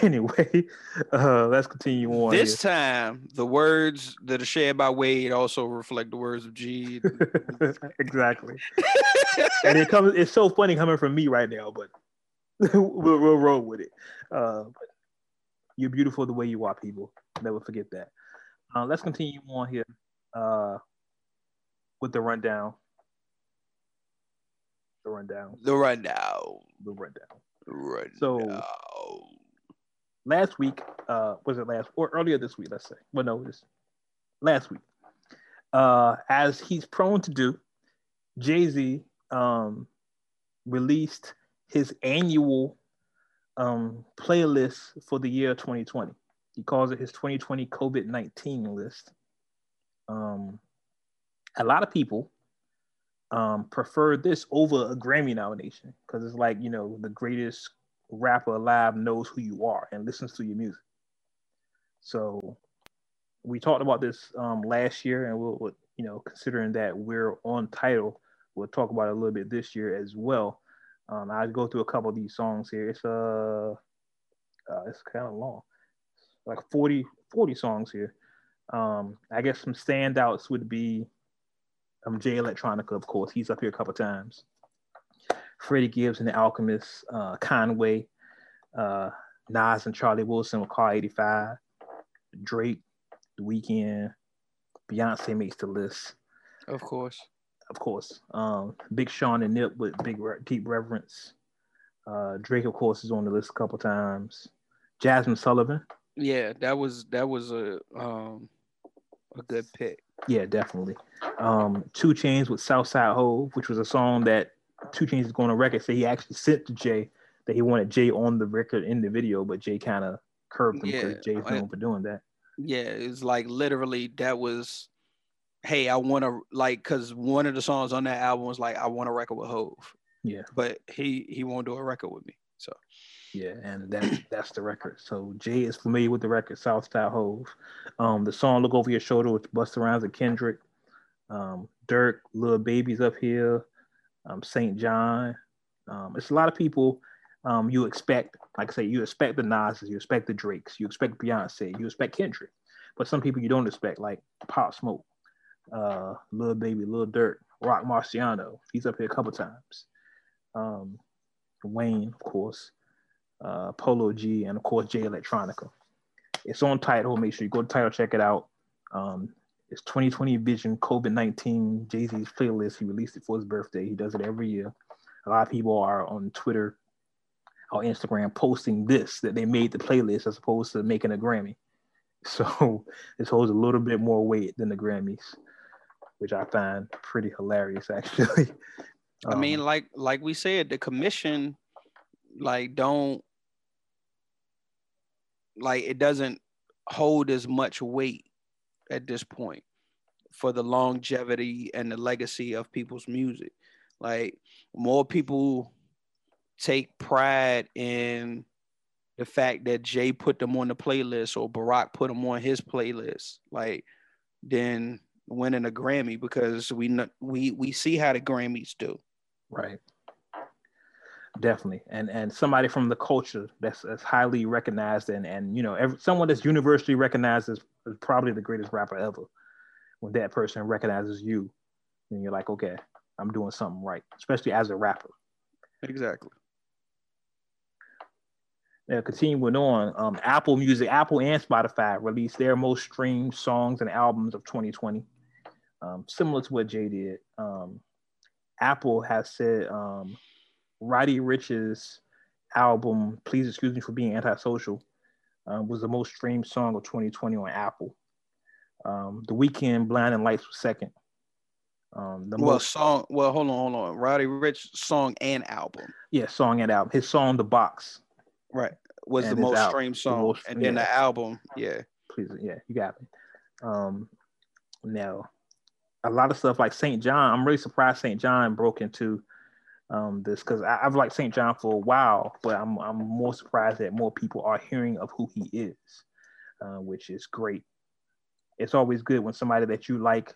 Anyway, uh, let's continue on. This time, the words that are shared by Wade also reflect the words of G. <laughs> exactly. and it comes. It's so funny coming from me right now, but we'll, we'll roll with it. Uh, but you're beautiful the way you are, people. Never forget that. Uh, let's continue on here uh, with the rundown. The rundown. the rundown. The rundown. Rundown. So- Last week, uh, was it last or earlier this week? Let's say. Well, no, this last week. Uh, as he's prone to do, Jay Z um, released his annual um, playlist for the year 2020. He calls it his 2020 COVID 19 list. Um, a lot of people um, prefer this over a Grammy nomination because it's like, you know, the greatest rapper alive knows who you are and listens to your music. So we talked about this um, last year, and we'll, we'll, you know, considering that we're on Tidal, we'll talk about it a little bit this year as well. Um, I'll go through a couple of these songs here. It's uh, uh it's kind of long, like 40, 40 songs here. Um, I guess some standouts would be um, Jay Electronica, of course. He's up here a couple times. Freddie Gibbs and the Alchemist, uh, Conway, uh, Nas and Charlie Wilson with Car 85, Drake, The Weeknd, Beyonce makes the list, of course. Of course. Um, Big Sean and Nip with Big Re- Deep Reverence. Uh, Drake, of course, is on the list a couple times. Jazmine Sullivan, Yeah, that was that was a um a good pick. yeah, definitely. Um, 2 Chainz with Southside Hov, which was a song that 2 Chainz is going on record. Say he actually sent to Jay that he wanted Jay on the record in the video, but Jay kind of curbed him because Yeah, Jay's known for doing that. Yeah, it's like literally that was, hey, I want to like because one of the songs on that album was like I want a record with Hov, Yeah, but he he won't do a record with me. So yeah, and that's that's the record. So Jay is familiar with the record Southside Hov. Um, the song "Look Over Your Shoulder" with Busta Rhymes and Kendrick. Um, Durk, Lil Baby's up here. Um, SAINt JHN. Um, it's a lot of people. Um, you expect, like I say, you expect the Nas's, you expect the Drakes, you expect Beyonce, you expect Kendrick, but some people you don't expect, like Pop Smoke, uh, Lil Baby, Lil Durk, Rock Marciano. He's up here a couple times. Um, Wayne, of course, uh, Polo G, and of course Jay Electronica. It's on Tidal. Make sure you go to Tidal, check it out. Um, it's 2020 Vision COVID 19 Jay Z's playlist. He released it for his birthday. He does it every year. A lot of people are on Twitter or Instagram posting this that they made the playlist as opposed to making a Grammy. <laughs> So this holds a little bit more weight than the Grammys, which I find pretty hilarious actually. I mean, Um, like like we said, the commission like don't like it doesn't hold as much weight at this point for the longevity and the legacy of people's music. Like more people take pride in the fact that Jay put them on the playlist or Barack put them on his playlist, like than winning a Grammy because we we we see how the Grammys do. Right. Definitely, and and somebody from the culture that's, that's highly recognized and and you know every, someone that's universally recognized as, as probably the greatest rapper ever. When that person recognizes you, then you're like, okay, I'm doing something right, especially as a rapper. Exactly. Now, continuing on, um, Apple Music, Apple and Spotify released their most streamed songs and albums of 2020. Um, similar to what Jay did. Um, Apple has said um, Roddy Ricch's album, Please Excuse Me for Being Antisocial, uh, was the most streamed song of 2020 on Apple. Um, the Weeknd, Blinding Lights was second. Um, the Well, most, song. Well, hold on, hold on. Roddy Ricch song and album. yeah, song and album. His song, The Box, Right. Was the most al- streamed the song, most- and then yeah. the album. Yeah. please yeah you got me um now a lot of stuff like SAINt JHN i'm really surprised SAINt JHN broke into um this because i've liked SAINt JHN for a while but i'm i'm more surprised that more people are hearing of who he is uh, which is great it's always good when somebody that you like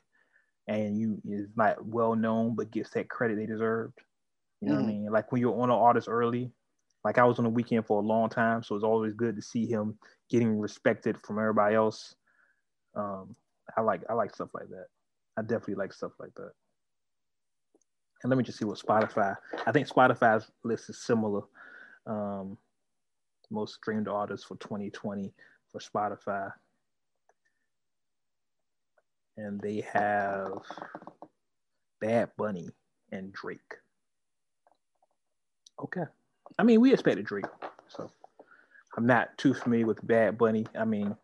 and you is not well known but gets that credit they deserved you know what i Mhm. mean like when you're on an artist early like i was on the Weeknd for a long time so it's always good to see him getting respected from everybody else. Um, I like I like stuff like that. I definitely like stuff like that. And let me just see what Spotify. I think Spotify's list is similar. Um, most streamed artists for 2020 for Spotify, and they have Bad Bunny and Drake. Okay, I mean we expected Drake, so. I'm not too familiar with Bad Bunny. I mean,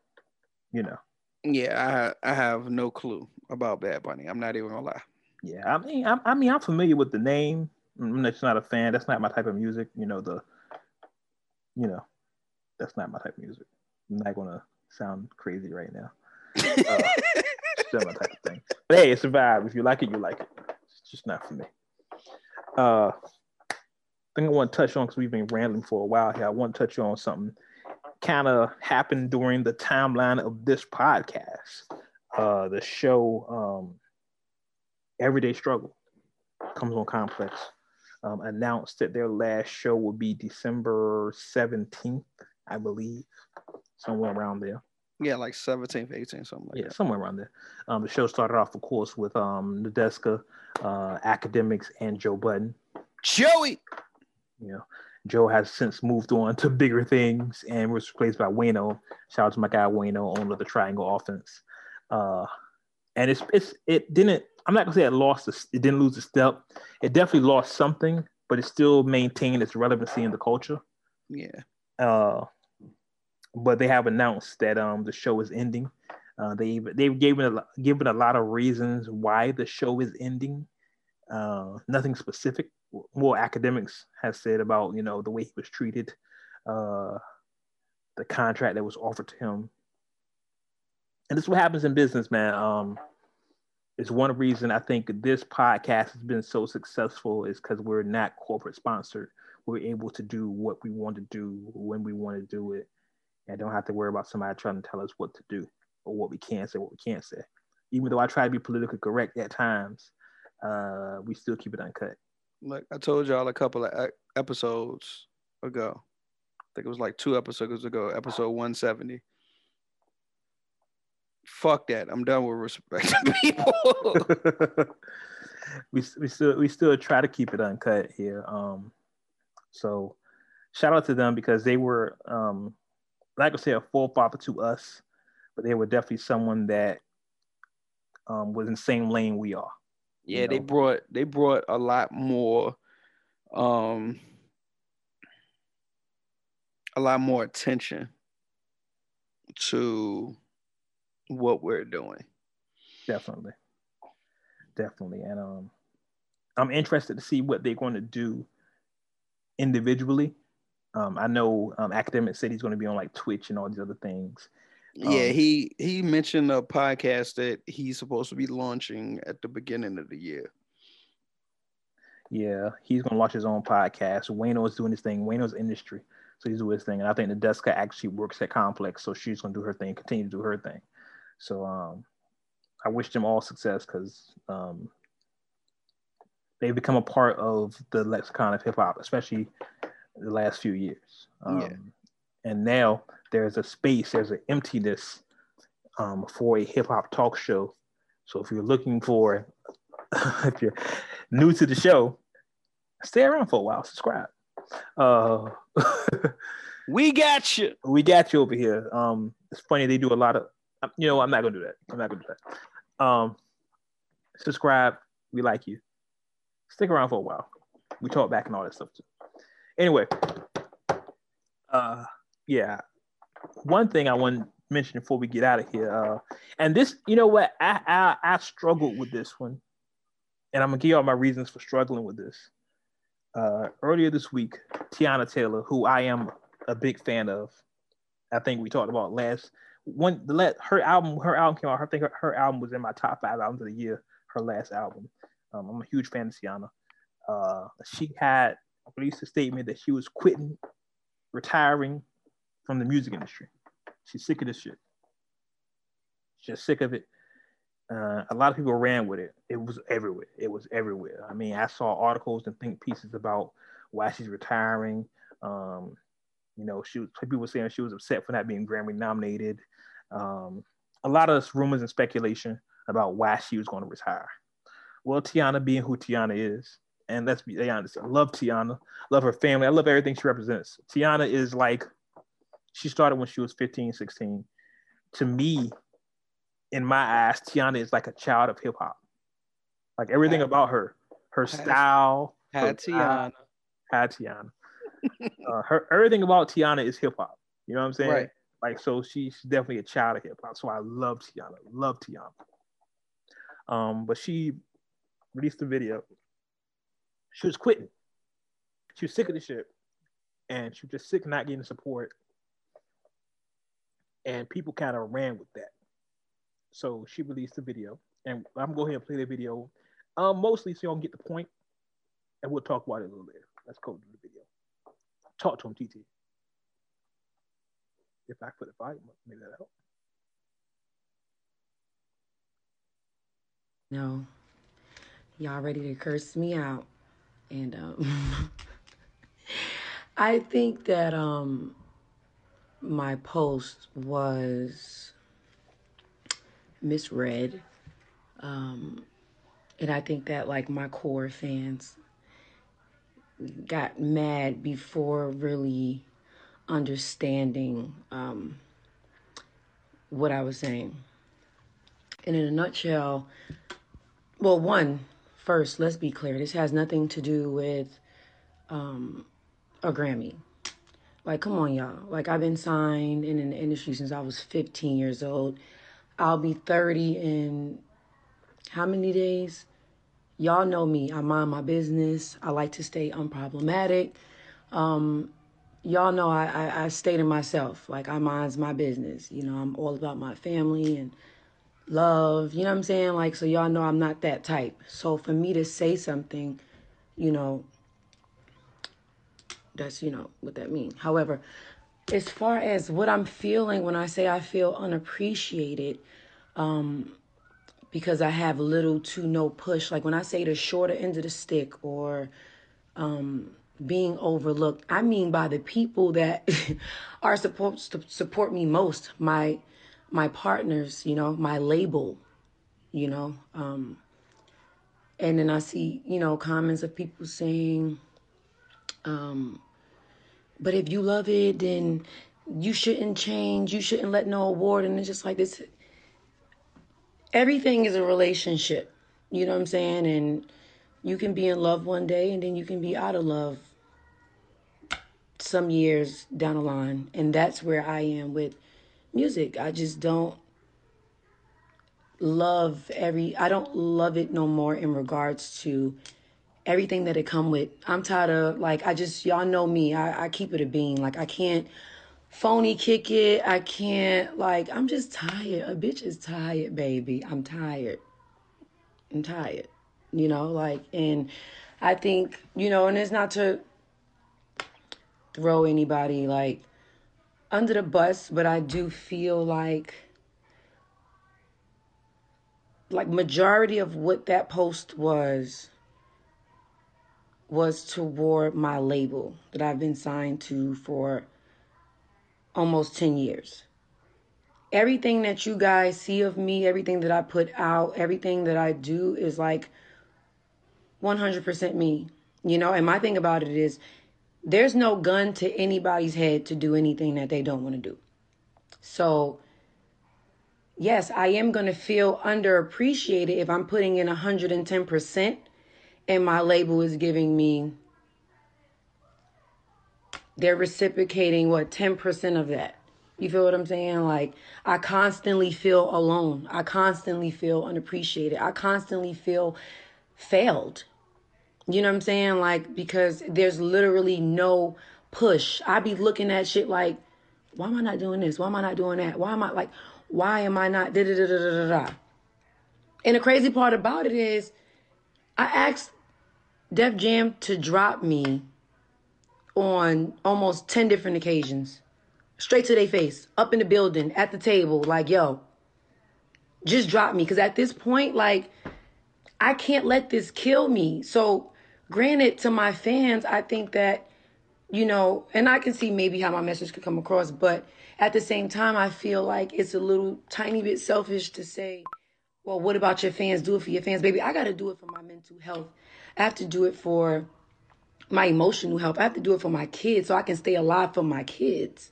you know, Yeah, I I have no clue about Bad Bunny. I'm not even gonna lie. yeah. I mean, I, I mean, I'm familiar with the name. I'm just not a fan. That's not my type of music. You know, the, you know, that's not my type of music. I'm not gonna sound crazy right now. Uh, <laughs> it's not my type of thing. But hey, it's a vibe. If you like it, you like it. It's just not for me. Uh, thing I want to touch on because we've been rambling for a while here. I want to touch on something kind of happened during the timeline of this podcast. Uh, the show um, Everyday Struggle comes on Complex. Um, announced that their last show will be December 17th, I believe, somewhere around there. yeah, like 17th, 18th, something like Yeah, that. somewhere around there. Um, the show started off, of course, with um, Nadeska, uh, Akademiks, and Joe Budden. Joey. You know, Joe has since moved on to bigger things and was replaced by Wayno. Shout out to my guy Wayno, owner of the Triangle Offense. Uh, and it's it's it didn't. I'm not gonna say it lost. A, it didn't lose a step. It definitely lost something, but it still maintained its relevancy in the culture. Yeah. Uh, but they have announced that um the show is ending. Uh, they they've given a, given a lot of reasons why the show is ending. Uh, nothing specific. More Akademiks has said about you know the way he was treated, uh, the contract that was offered to him, and this is what happens in business, man. Um, it's one reason I think this podcast has been so successful is because we're not corporate sponsored. We're able to do what we want to do when we want to do it, and don't have to worry about somebody trying to tell us what to do or what we can say, what we can't say. Even though I try to be politically correct at times, uh, we still keep it uncut. Like I told y'all a couple of episodes ago. I think it was like two episodes ago, episode 170. Fuck that. I'm done with respecting people. <laughs> we we still we still try to keep it uncut here. Um, so shout out to them because they were um, like I said, a forefather to us, but they were definitely someone that um, was in the same lane we are. yeah, they know. brought they brought a lot more um a lot more attention to what we're doing. Definitely, definitely, and um, I'm interested to see what they're going to do individually. Um, I know um, academic said he's going to be on like Twitch and all these other things. Yeah, Um, he he mentioned a podcast that he's supposed to be launching at the beginning of the year. Yeah, he's gonna launch his own podcast. Wayno is doing his thing. Wayno's industry, so he's doing his thing. And I think Nadeska actually works at Complex, so she's gonna do her thing, continue to do her thing. So um, I wish them all success because um, they've become a part of the lexicon of hip hop, especially the last few years. Um, Yeah. And now there's a space, there's an emptiness um, for a hip hop talk show. So if you're looking for, <laughs> if you're new to the show, stay around for a while, subscribe. Uh, <laughs> We got you. we got you over here. Um, it's funny they do a lot of, you know, I'm not gonna do that. I'm not gonna do that. Um, subscribe. We like you. Stick around for a while. We talk back and all that stuff too. Anyway, uh, yeah. One thing I want to mention before we get out of here, uh, and this, you know what, I, I I struggled with this one, and I'm gonna give y'all my reasons for struggling with this. Uh, earlier this week, Teyana Taylor, who I am a big fan of, I think we talked about last one. The let her album, her album came out. I think her, her album was in my top five albums of the year. Her last album. Um, I'm a huge fan of Teyana. Uh, she had released a statement that she was quitting, retiring from the music industry. She's sick of this shit. She's just sick of it. Uh, a lot of people ran with it. It was everywhere. It was everywhere. I mean, I saw articles and think pieces about why she's retiring. Um, you know, she was people were saying she was upset for not being Grammy nominated. Um, a lot of rumors and speculation about why she was going to retire. Well, Teyana being who Teyana is, and let's be honest, I love Teyana, love her family, I love everything she represents. Teyana is like, she started when she was 15, 16. To me, in my eyes, Teyana is like a child of hip hop. Like everything about her, her style, her Had Teyana. had Teyana. Uh, her everything about Teyana is hip hop. You know what I'm saying? Right. Like so, she's definitely a child of hip hop. So I love Teyana. Love Teyana. Um, but she released a video. She was quitting. She was sick of the shit, and she was just sick of not getting support. And people kind of ran with that. So she released a video, and I'm gonna go ahead and play the video, um, mostly so you don't get the point, and we'll talk about it a little later. Let's go to the video. Talk to him, TT. If I put the up, maybe that'll help. No. Y'all ready to curse me out. And um <laughs> I think that um my post was misread. Um and I think that like my core fans got mad before really understanding um what I was saying. And in a nutshell, well, one, first, let's be clear. This has nothing to do with um, a Grammy. Like, come on, y'all. Like, I've been signed in the industry since I was 15 years old. I'll be 30 in how many days? Y'all know me. I mind my business. I like to stay unproblematic. Um, y'all know I, I, I stay myself. Like, I minds my business. You know, I'm all about my family and love, you know what I'm saying? Like, so y'all know I'm not that type. So for me to say something, you know, that's, you know, what that means. However, as far as what I'm feeling when I say I feel unappreciated, um, because I have little to no push, like when I say the shorter end of the stick or, um, being overlooked, I mean by the people that <laughs> are supposed to support me most, my my partners, you know, my label, you know. Um, and then I see, you know, comments of people saying, um, but if you love it, then you shouldn't change. You shouldn't let no award. And it's just like this. Everything is a relationship. You know what I'm saying? And you can be in love one day and then you can be out of love some years down the line. And that's where I am with music. I just don't love every I don't love it no more in regards to everything that it come with. I'm tired of like I just y'all know me. I, I keep it a bean. Like I can't phony kick it. I can't like I'm just tired. A bitch is tired, baby. I'm tired. I'm tired. You know, like and I think, you know, and it's not to throw anybody like under the bus, but I do feel like like majority of what that post was was toward my label that I've been signed to for almost 10 years. Everything that you guys see of me, everything that I put out, everything that I do is like 100% me. You know, and my thing about it is there's no gun to anybody's head to do anything that they don't want to do. So yes, I am going to feel underappreciated if I'm putting in 110% and my label is giving me, they're reciprocating what, 10% of that. You feel what I'm saying? Like, I constantly feel alone. I constantly feel unappreciated. I constantly feel failed. You know what I'm saying? Like, because there's literally no push. I be looking at shit like, why am I not doing this? Why am I not doing that? Why am I like, why am I not da da da da da da? And the crazy part about it is, I asked Def Jam to drop me on almost 10 different occasions. Straight to their face, up in the building, at the table, like, yo, just drop me. Because at this point, like, I can't let this kill me. So, granted, to my fans, I think that, you know, and I can see maybe how my message could come across, but at the same time, I feel like it's a little tiny bit selfish to say, well, what about your fans? Do it for your fans, baby. I got to do it for my mental health. I have to do it for my emotional health. I have to do it for my kids so I can stay alive for my kids.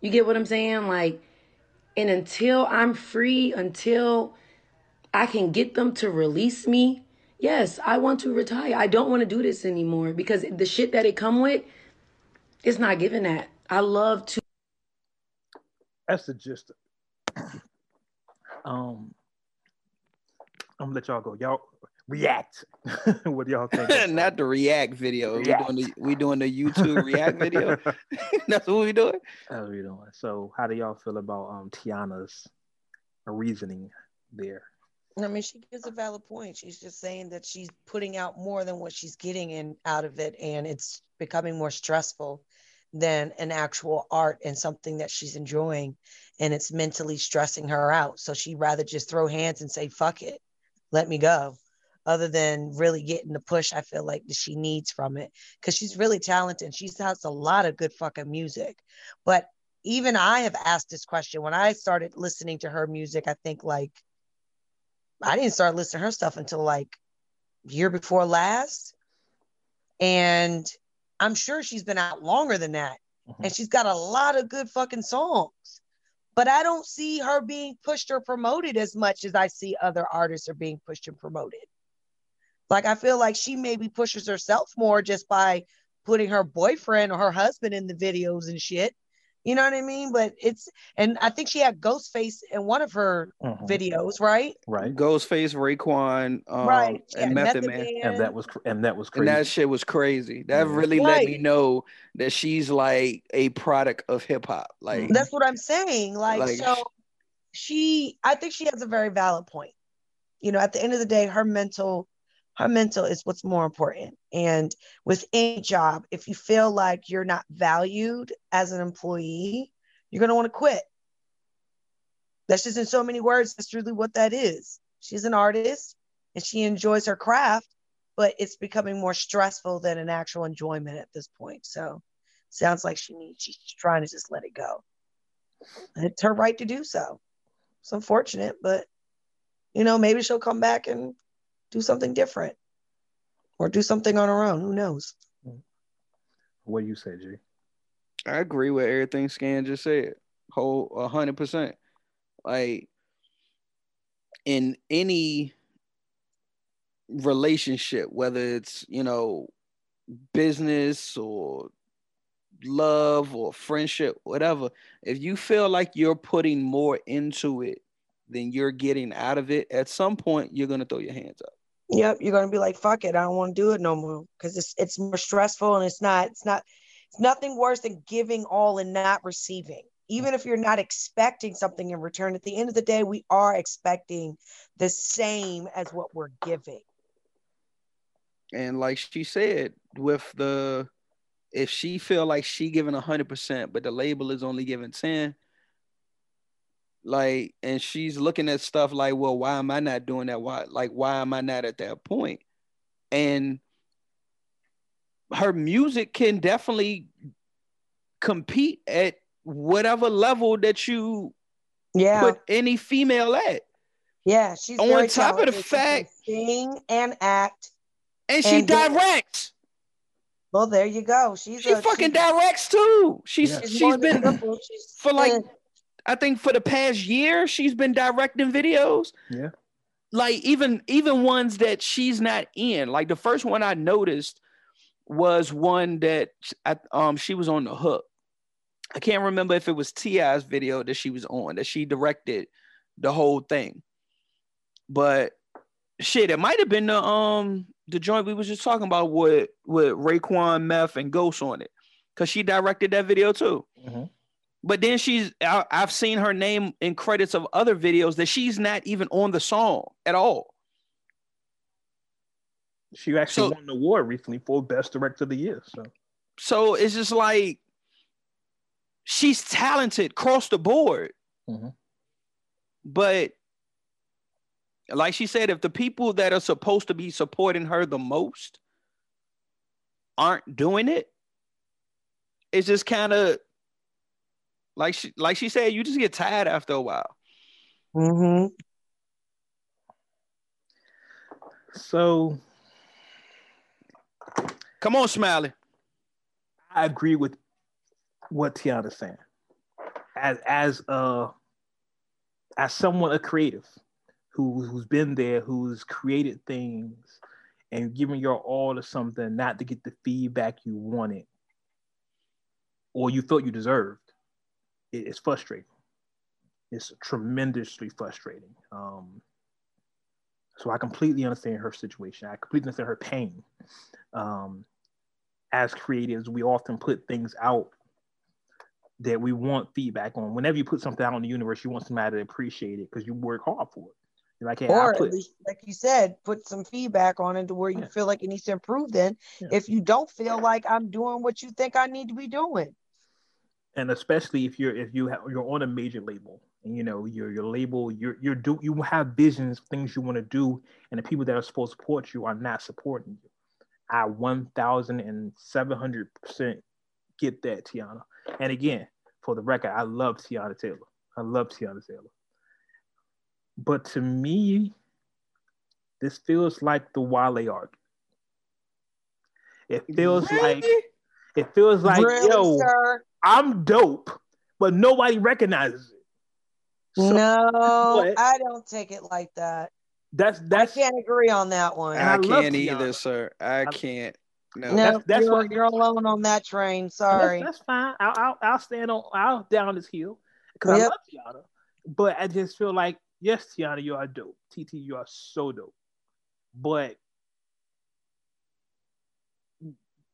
You get what I'm saying? Like, and until I'm free, until I can get them to release me, yes, I want to retire. I don't want to do this anymore because the shit that it come with, it's not giving that. I love to That's the gist. <coughs> Um, I'm gonna let y'all go. Y'all react. <laughs> what do y'all think? <laughs> Not the react video. React. We doing the we doing the YouTube react video. <laughs> That's what we doing. That's what we doing. So, how do y'all feel about um Teyana's reasoning there? I mean, she gives a valid point. She's just saying that she's putting out more than what she's getting in out of it, and it's becoming more stressful than an actual art and something that she's enjoying, and it's mentally stressing her out. So she'd rather just throw hands and say, "Fuck it, let me go," other than really getting the push. I feel like that she needs from it because she's really talented. She has a lot of good fucking music, but even I have asked this question when I started listening to her music. I think like I didn't start listening to her stuff until like year before last. And I'm sure she's been out longer than that. Mhm. And she's got a lot of good fucking songs. But I don't see her being pushed or promoted as much as I see other artists are being pushed and promoted. Like I feel like she maybe pushes herself more just by putting her boyfriend or her husband in the videos and shit. You know what I mean? But it's and I think she had Ghostface in one of her Mhm. videos, right? Right. Ghostface, Raekwon, um, right. She and had Method Man. And that was and that was And crazy. that shit was crazy. That Yeah. really let me know that she's like a product of hip hop. Like, That's what I'm saying. Like, Like, so she I think she has a very valid point. You know, at the end of the day, her mental her mental is what's more important. And with any job, if you feel like you're not valued as an employee, you're gonna want to quit. That's just in so many words, that's really what that is. She's an artist and she enjoys her craft, but it's becoming more stressful than an actual enjoyment at this point. So sounds like she needs she's trying to just let it go. And it's her right to do so. It's unfortunate, but you know, maybe she'll come back and do something different or do something on her own. Who knows? what do you say, G? I agree with everything Scan just said. Whole a hundred percent. Like in any relationship, whether it's you know business or love or friendship, whatever, if you feel like you're putting more into it than you're getting out of it, at some point you're gonna throw your hands up. Yep, you're gonna be like, fuck it, I don't want to do it no more. Because it's it's more stressful and it's not, it's not, it's nothing worse than giving all and not receiving. Even if you're not expecting something in return, at the end of the day, we are expecting the same as what we're giving. And like she said, with the if she feel like she giving hundred percent, but the label is only giving ten, like, and she's looking at stuff like, well, why am I not doing that? Why, like, why am I not at that point? And her music can definitely compete at whatever level that you Yeah, put any female at. yeah. She's On top of the talented. She can fact- sing and act. And she And then- directs. Well, there you go. She's She a, fucking she's- directs too. She's Yeah. she's she's been. For like I think for the past year she's been directing videos. Yeah. Like even even ones that she's not in. Like the first one I noticed was one that I, um she was on the hook. I can't remember if it was Ti's video that she was on that she directed the whole thing. But shit, it might have been the um the joint we was just talking about with with Raekwon, Meth, and Ghost on it, cause she directed that video too. Mhm. But then she's I, I've seen her name in credits of other videos that she's not even on the song at all. She actually So- won an award recently for Best Director of the Year. So So it's just like she's talented across the board. Mhm. But like she said, if the people that are supposed to be supporting her the most aren't doing it, it's just kind of like she like she said, you just get tired after a while. Mm-hmm. so Come on, Smiley. I agree with what Teyana's saying. As as uh as someone a creative who who's been there, who's created things and given your all to something not to get the feedback you wanted or you felt you deserved, it's frustrating. It's tremendously frustrating. Um, so I completely understand her situation. I completely understand her pain. Um, as creatives, we often put things out that we want feedback on. Whenever you put something out in the universe, you want somebody to appreciate it because you work hard for it. You're like, hey, Or put, least, like you said, put some feedback on it to where you Yeah. feel like it needs to improve. Then, Yeah. if you don't feel like I'm doing what you think I need to be doing, and especially if you're if you have, you're on a major label and you know your your label you're you're do you have visions things you want to do and the people that are supposed to support you are not supporting you. I 1700 percent get that teyana. And again for the record i love teyana taylor. I love teyana taylor. But to me this feels like the wale argument. It feels like it feels like really, yo sir? I'm dope, but nobody recognizes it. So no, what? I don't take it like that. that's that's I can't agree on that one. I I can't either, Teyana. sir. I I- can't. No. no, that's- that's you're, what- you're alone on that train. that's, Sorry. that's fine. I'll, I'll I'll stand on I'll down this hill because Yep. I love Teyana, but I just feel like yes, Teyana, you are dope. TT, you are so dope, but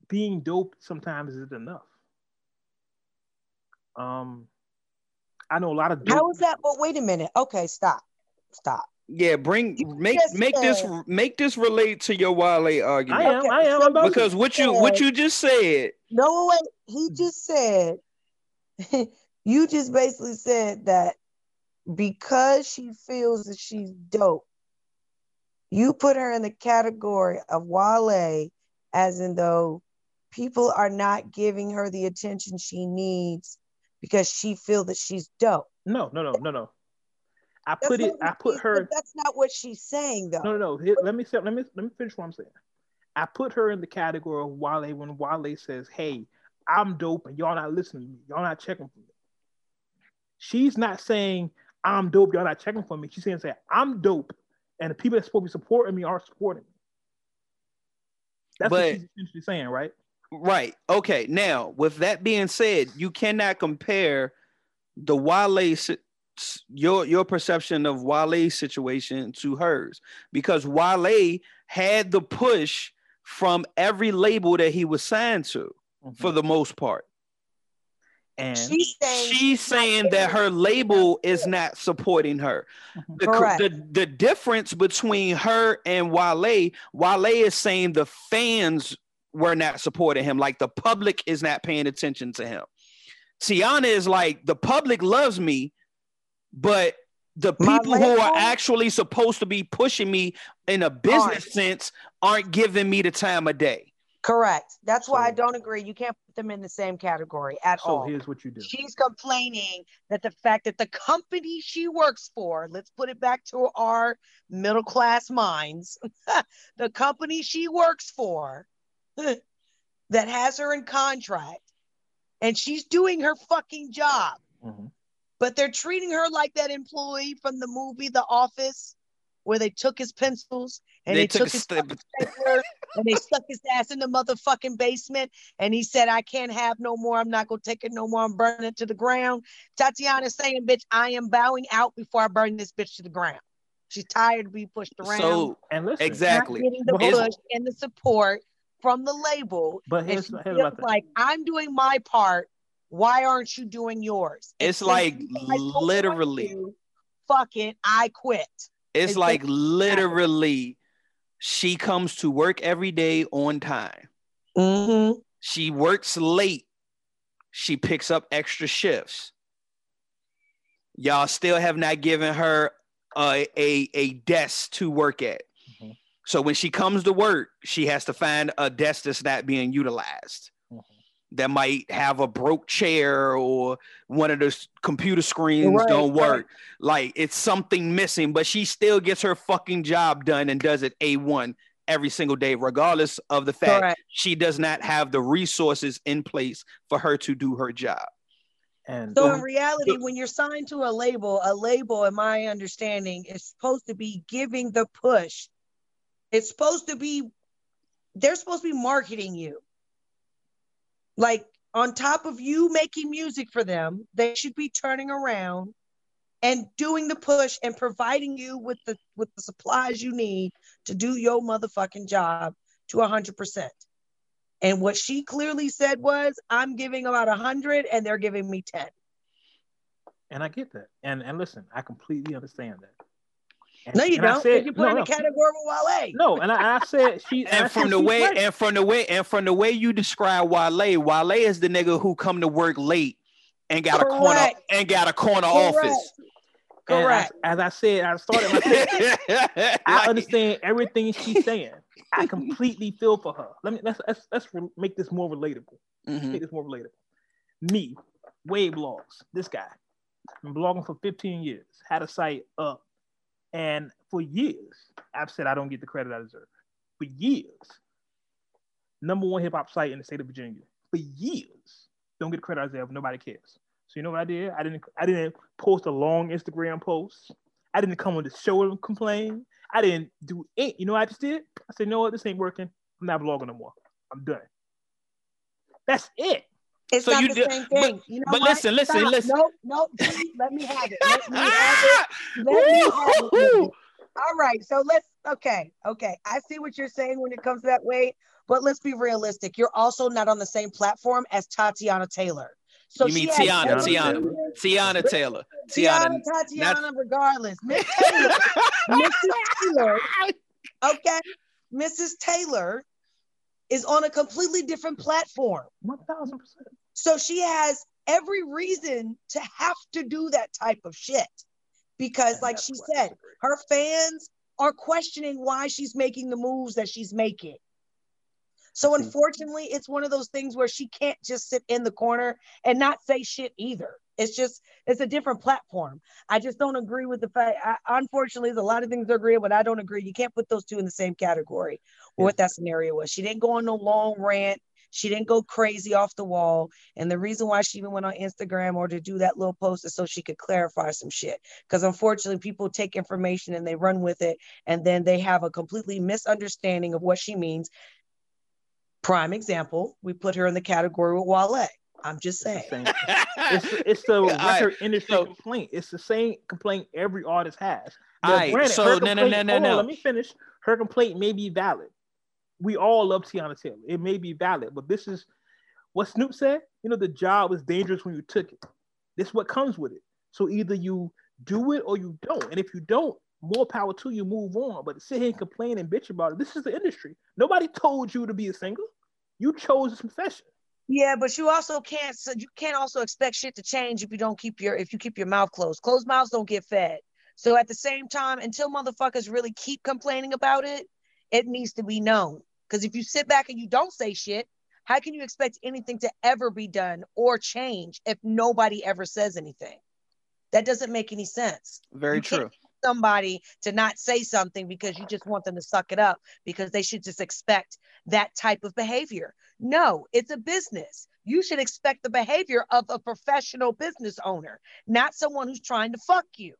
being dope sometimes isn't enough. Um, I know a lot of dope. How is that? But wait a minute. Okay, stop. Stop. Yeah, bring You make just make this make this relate to your Wale argument. I am. Okay, I am. so I'm about to- because what you what you just said, No, wait. He just said, <laughs> you just basically said that because she feels that she's dope, you put her in the category of Wale, as in though people are not giving her the attention she needs because she feel that she's dope. No, no, no, no, no. I That's put it. I put she's- her. That's not what she's saying, though. No, no, no. Here, let me say, let me let me finish what I'm saying. I put her in the category of Wale when Wale says, "Hey, I'm dope, and y'all not listening to me. Y'all not checking for me." She's not saying I'm dope. Y'all not checking for me. She's saying, "Say I'm dope, and the people that's supposed to be supporting me are supporting me." That's what she's essentially saying, right? Right? Okay. Now, with that being said, you cannot compare the Wale your your perception of Wale's situation to hers because Wale had the push from every label that he was signed to for mm-hmm. the most part. and She's saying She's saying that her label is not supporting her. Mm-hmm. The, Correct. the, the difference between her and Wale, Wale is saying the fans were not supporting him, like the public is not paying attention to him. Teyana is like the public loves me, but the people who are actually supposed to be pushing me in a business sense aren't giving me the time of day. correct. That's why I don't agree. You can't put them in the same category at so all. So here's what you do. She's complaining that the fact that the company she works for, let's put it back to our middle class minds, <laughs> the company she works for <laughs> that has her in contract and she's doing her fucking job Mhm. but they're treating her like that employee from the movie The Office, where they took his pencils and They they, took took his step- fucking and they stuck his ass in the motherfucking basement. And he said, I can't have no more. I'm not gonna take it no more. I'm burning it to the ground. Tatiana's saying, bitch, I am bowing out before I burn this bitch to the ground. She's tired of being pushed around. So And listen, not exactly. getting the push and the support from the label. but And here's, she here's feels my thing. like I'm doing my part. Why aren't you doing yours? And It's since like you guys don't want literally. to, Fuck it, I quit. It's It's like literally she comes to work every day on time. Mm-hmm. She works late. She picks up extra shifts. Y'all still have not given her a, a, a desk to work at. So when she comes to work, she has to find a desk that's not being utilized. Mhm. That might have a broke chair or one of the s- computer screens Right, don't right. work. Like it's something missing, but she still gets her fucking job done and does it A1 every single day, regardless of the fact Correct. she does not have the resources in place for her to do her job. And So um, in reality, when you're signed to a label, a label, in my understanding, is supposed to be giving the push. It's supposed to be, they're supposed to be marketing you. Like on top of you making music for them, they should be turning around and doing the push and providing you with the with the supplies you need to do your motherfucking job to hundred percent. And what she clearly said was, I'm giving about a hundred and they're giving me 10. and I get that. And and listen, I completely understand that. And, No, you and don't. said- you put no, in no, the category with Wale. no, and I, I said she and And from the way right. and from the way and from the way you describe Wale, Wale is the nigga who come to work late and got a corner and got a corner Correct. office. Correct. As, as I said, I started. My <laughs> I understand everything she's <laughs> saying. I completely feel for her. Let me let's let's, let's re- make this more relatable. mhm. Make this more relatable. Me, Wave Blogs. This guy, been blogging for 15 years. Had a site up, and for years, I've said I don't get the credit I deserve. For years, number one hip hop site in the state of Virginia. For years, don't get credit I deserve. Nobody cares. So you know what I did? I didn't. I didn't post a long Instagram post. I didn't come on the show and complain. I didn't do it. You know what I just did? I said, you know what? This ain't working. I'm not blogging no more. I'm done. That's it. It's So not you the do- same thing. you know but what? listen, listen, Stop. listen. No, no, G, let me have it. Let me have it. <laughs> Let me have it. All right. So let's okay. Okay. I see what you're saying when it comes to that way, but let's be realistic. You're also not on the same platform as Tatiana Taylor. So You mean she has Teyana, Teyana, reason- Teyana Taylor. Teyana, Teyana. Tatiana, regardless. Miss Taylor, <laughs> Mrs. Taylor, <laughs> okay, Mrs. Taylor is on a completely different platform. One thousand percent. So she has every reason to have to do that type of shit because, like she said, her fans are questioning why she's making the moves that she's making. So, Mm-hmm. unfortunately, it's one of those things where she can't just sit in the corner and not say shit either. It's just, it's a different platform. I just don't agree with the fact. I, unfortunately, there's a lot of things I agree with, but I don't agree. You can't put those two in the same category. Yeah. What that scenario was. She didn't go on no long rant. She didn't go crazy off the wall. And the reason why she even went on Instagram or to do that little post is so she could clarify some shit. Because unfortunately, people take information and they run with it, and then they have a completely misunderstanding of what she means. Prime example, we put her in the category with Wale. I'm just It's saying. the. <laughs> It's, it's the Alright, record industry so- complaint. It's the same complaint every artist has. Alright, granted, so no, no, no, no, no. Let me finish. Her complaint may be valid. We all love Teyana Taylor. It may be valid, but this is what Snoop said. You know, the job was dangerous when you took it. This is what comes with it. So either you do it or you don't. And if you don't, more power to you. Move on. But sit here and complain and bitch about it, this is the industry. Nobody told you to be a singer. You chose this profession. Yeah, but you also can't. So you can't also expect shit to change if you don't keep your if you keep your mouth closed. Closed mouths don't get fed. So at the same time, until motherfuckers really keep complaining about it, it needs to be known. Because if you sit back and you don't say shit, how can you expect anything to ever be done or change if nobody ever says anything? That doesn't make any sense. Very You true. somebody to not say something because you just want them to suck it up because they should just expect that type of behavior. No, it's a business. You should expect the behavior of a professional business owner, not someone who's trying to fuck you.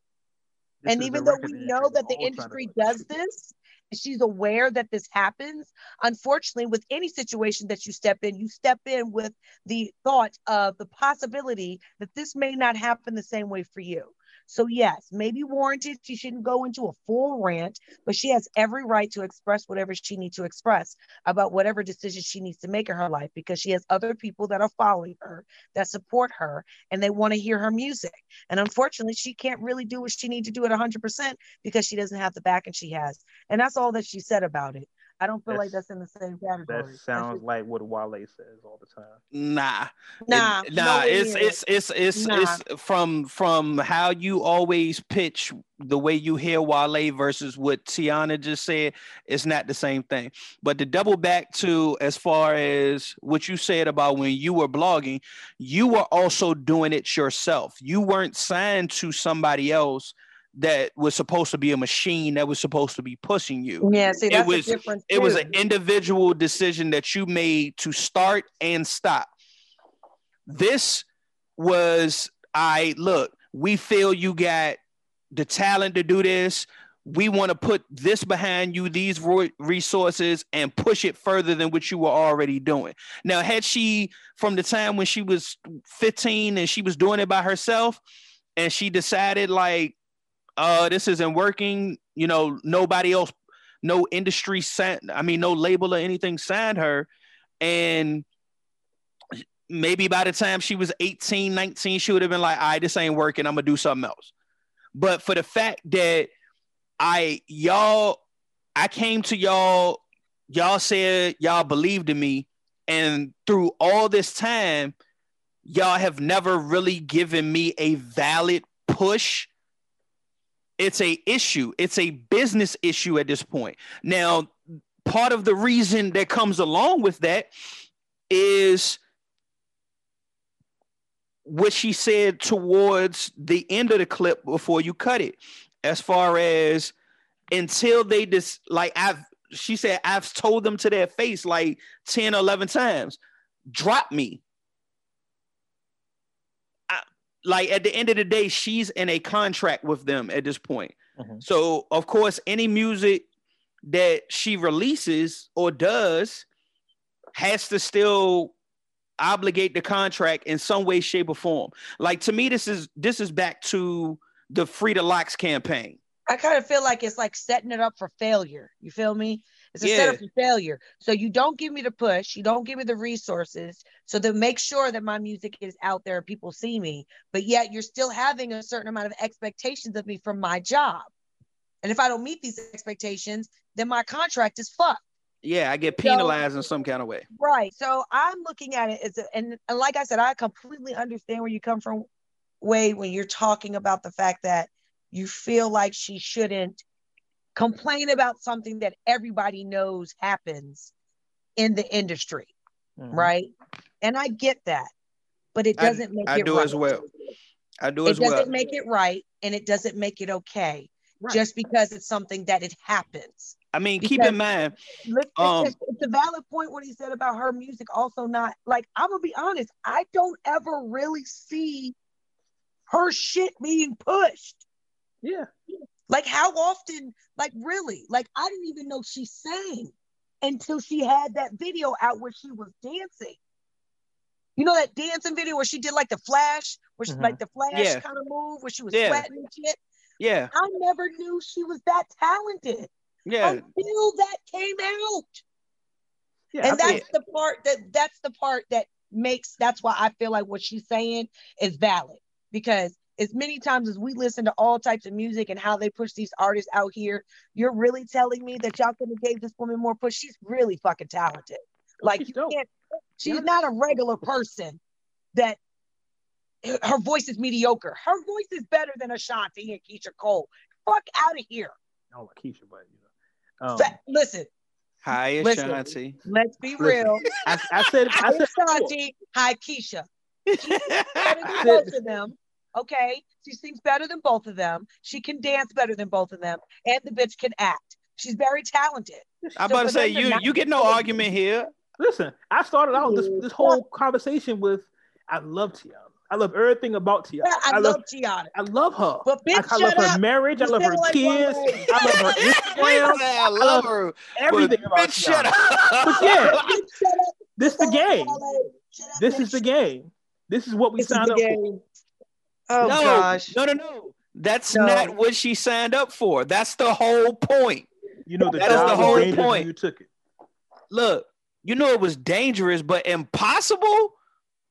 This and even though we know that the all trying to industry does this, she's aware that this happens, unfortunately, with any situation that you step in, you step in with the thought of the possibility that this may not happen the same way for you. So, yes, maybe warranted. She shouldn't go into a full rant, but she has every right to express whatever she needs to express about whatever decision she needs to make in her life because she has other people that are following her, that support her, and they want to hear her music. And unfortunately, she can't really do what she needs to do at 100% because she doesn't have the backing she has. And that's all that she said about it. I don't feel like That's- that's in the same category. That sounds just- like what Wale says all the time. Nah, nah, It- nah. nowhere It's it's it's it's Nah. it's from from how you always pitch the way you hear Wale versus what Teyana just said. It's not the same thing. But to double back to as far as what you said about when you were blogging, you were also doing it yourself. You weren't signed to somebody else that was supposed to be a machine that was supposed to be pushing you Yeah, see, it was- it was an individual decision that you made to start and stop. This was I look, we feel you got the talent to do this. We want to put this behind you, these resources, and push it further than what you were already doing. Now, had she, from the time when she was 15 and she was doing it by herself, and she decided, like, uh, this isn't working, you know, nobody else no industry sent, I mean, no label or anything signed her. And maybe by the time she was 18, 19, she would have been like, all right, this ain't working. I'm gonna do something else. But for the fact that I y'all, I came to y'all, y'all said y'all believed in me, and through all this time, y'all have never really given me a valid push it's a issue. It's a business issue at this point. Now part of the reason that comes along with that is what she said towards the end of the clip before you cut it. As far as until they just like i've she said i've told them to their face like 10 11 times drop me like at the end of the day she's in a contract with them at this point Mhm. so of course any music that she releases or does has to still obligate the contract in some way shape or form like to me this is this is back to the free the LOX campaign I kind of feel like it's like setting it up for failure. You feel me? It's a Yeah. setup for failure. So you don't give me the push, you don't give me the resources, so to make sure that my music is out there and people see me, but yet you're still having a certain amount of expectations of me from my job. And if I don't meet these expectations, then my contract is fucked. yeah i get So- penalized in some kind of way Right. So I'm looking at it as, a, and, and like I said, I completely understand where you come from, Wade, when you're talking about the fact that you feel like she shouldn't complain about something that everybody knows happens in the industry, Mhm. right? And I get that, but it doesn't make I it do right. as well. i do It as doesn't well make it right, and it doesn't make it okay Right. just because it's something that it happens. i mean keep in mind Um, it's, it's a valid point what he said about her music also not like i'm gonna be honest i don't ever really see her shit being pushed Yeah. Like how often like really like i didn't even know she sang until she had that video out where she was dancing you know that dancing video where she did like the flash where she Mhm. like the flash Yeah. kind of move where she was Yeah. sweating and shit yeah i never knew she was that talented yeah until that came out Yeah. and I that's the part that that's the part that makes that's why I feel like what she's saying is valid because as many times as we listen to all types of music and how they push these artists out here, you're really telling me that y'all could have gave this woman more push. She's really fucking talented. Like She's you dope. can't. She's Yeah. not a regular person that <clears throat> her voice is mediocre. Her voice is better than Ashanti and Keyshia Cole. Fuck out of here. I don't Keyshia, but you know. Um, Fa- listen, hi Listen. ashanti let's be Listen. real. I, I said I Hi said Ashanti, hi Keyshia. Better than I both said, them. Okay, she sings better than both of them. She can dance better than both of them, and the bitch can act. She's very talented. I'm So about to say you not you get no argument here. Listen, I started out this this whole conversation with I love Teyana. I love everything about Teyana. Yeah, I, love Teyana. I love her. But bitch, I, I love her up. marriage. I love her like kids. I love her <laughs> Instagram. I love her. Everything but about bitch, shut up. But yeah, Bitch, shut up. this the game. Up, This is the game. This is what we This signed the up for. Game. Oh no, gosh. no, no, no. That's No. not what she signed up for. That's the whole point. You know the That is the whole point. You took it. Look, you know it was dangerous, but impossible.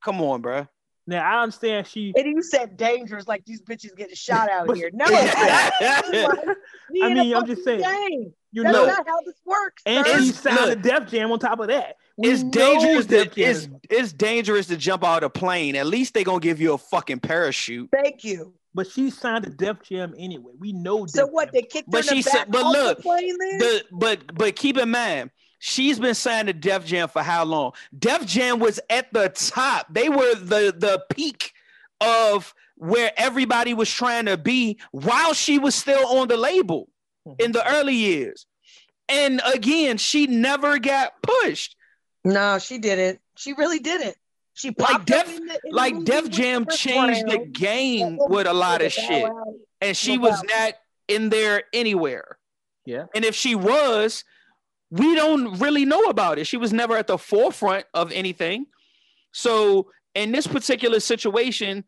Come on, bro. Now I understand she. And you said dangerous, like these bitches getting shot out But- here. No, <laughs> <laughs> I we in a mean, I'm just saying. game. You That's know, not how this works. and sir. she It's- signed look. a Def Jam on top of that. We it's dangerous. To, it's is- it's dangerous to jump out a plane. At least they gonna give you a fucking parachute. Thank you. but she signed a Def Jam anyway. We know. So Def what? Jam. They kicked But in the she said- but look, the plane then? The but but keep in mind, she's been signed to Def Jam for how long? Def Jam was at the top. They were the the peak of where everybody was trying to be while she was still on the label hmm. in the early years. And again, she never got pushed. no, she didn't. She really didn't. She Like Def- in the, in Like Def Jam changed the game with a lot of shit. And she was not in there anywhere. Yeah. And if she was, we don't really know about it. She was never at the forefront of anything. So in this particular situation,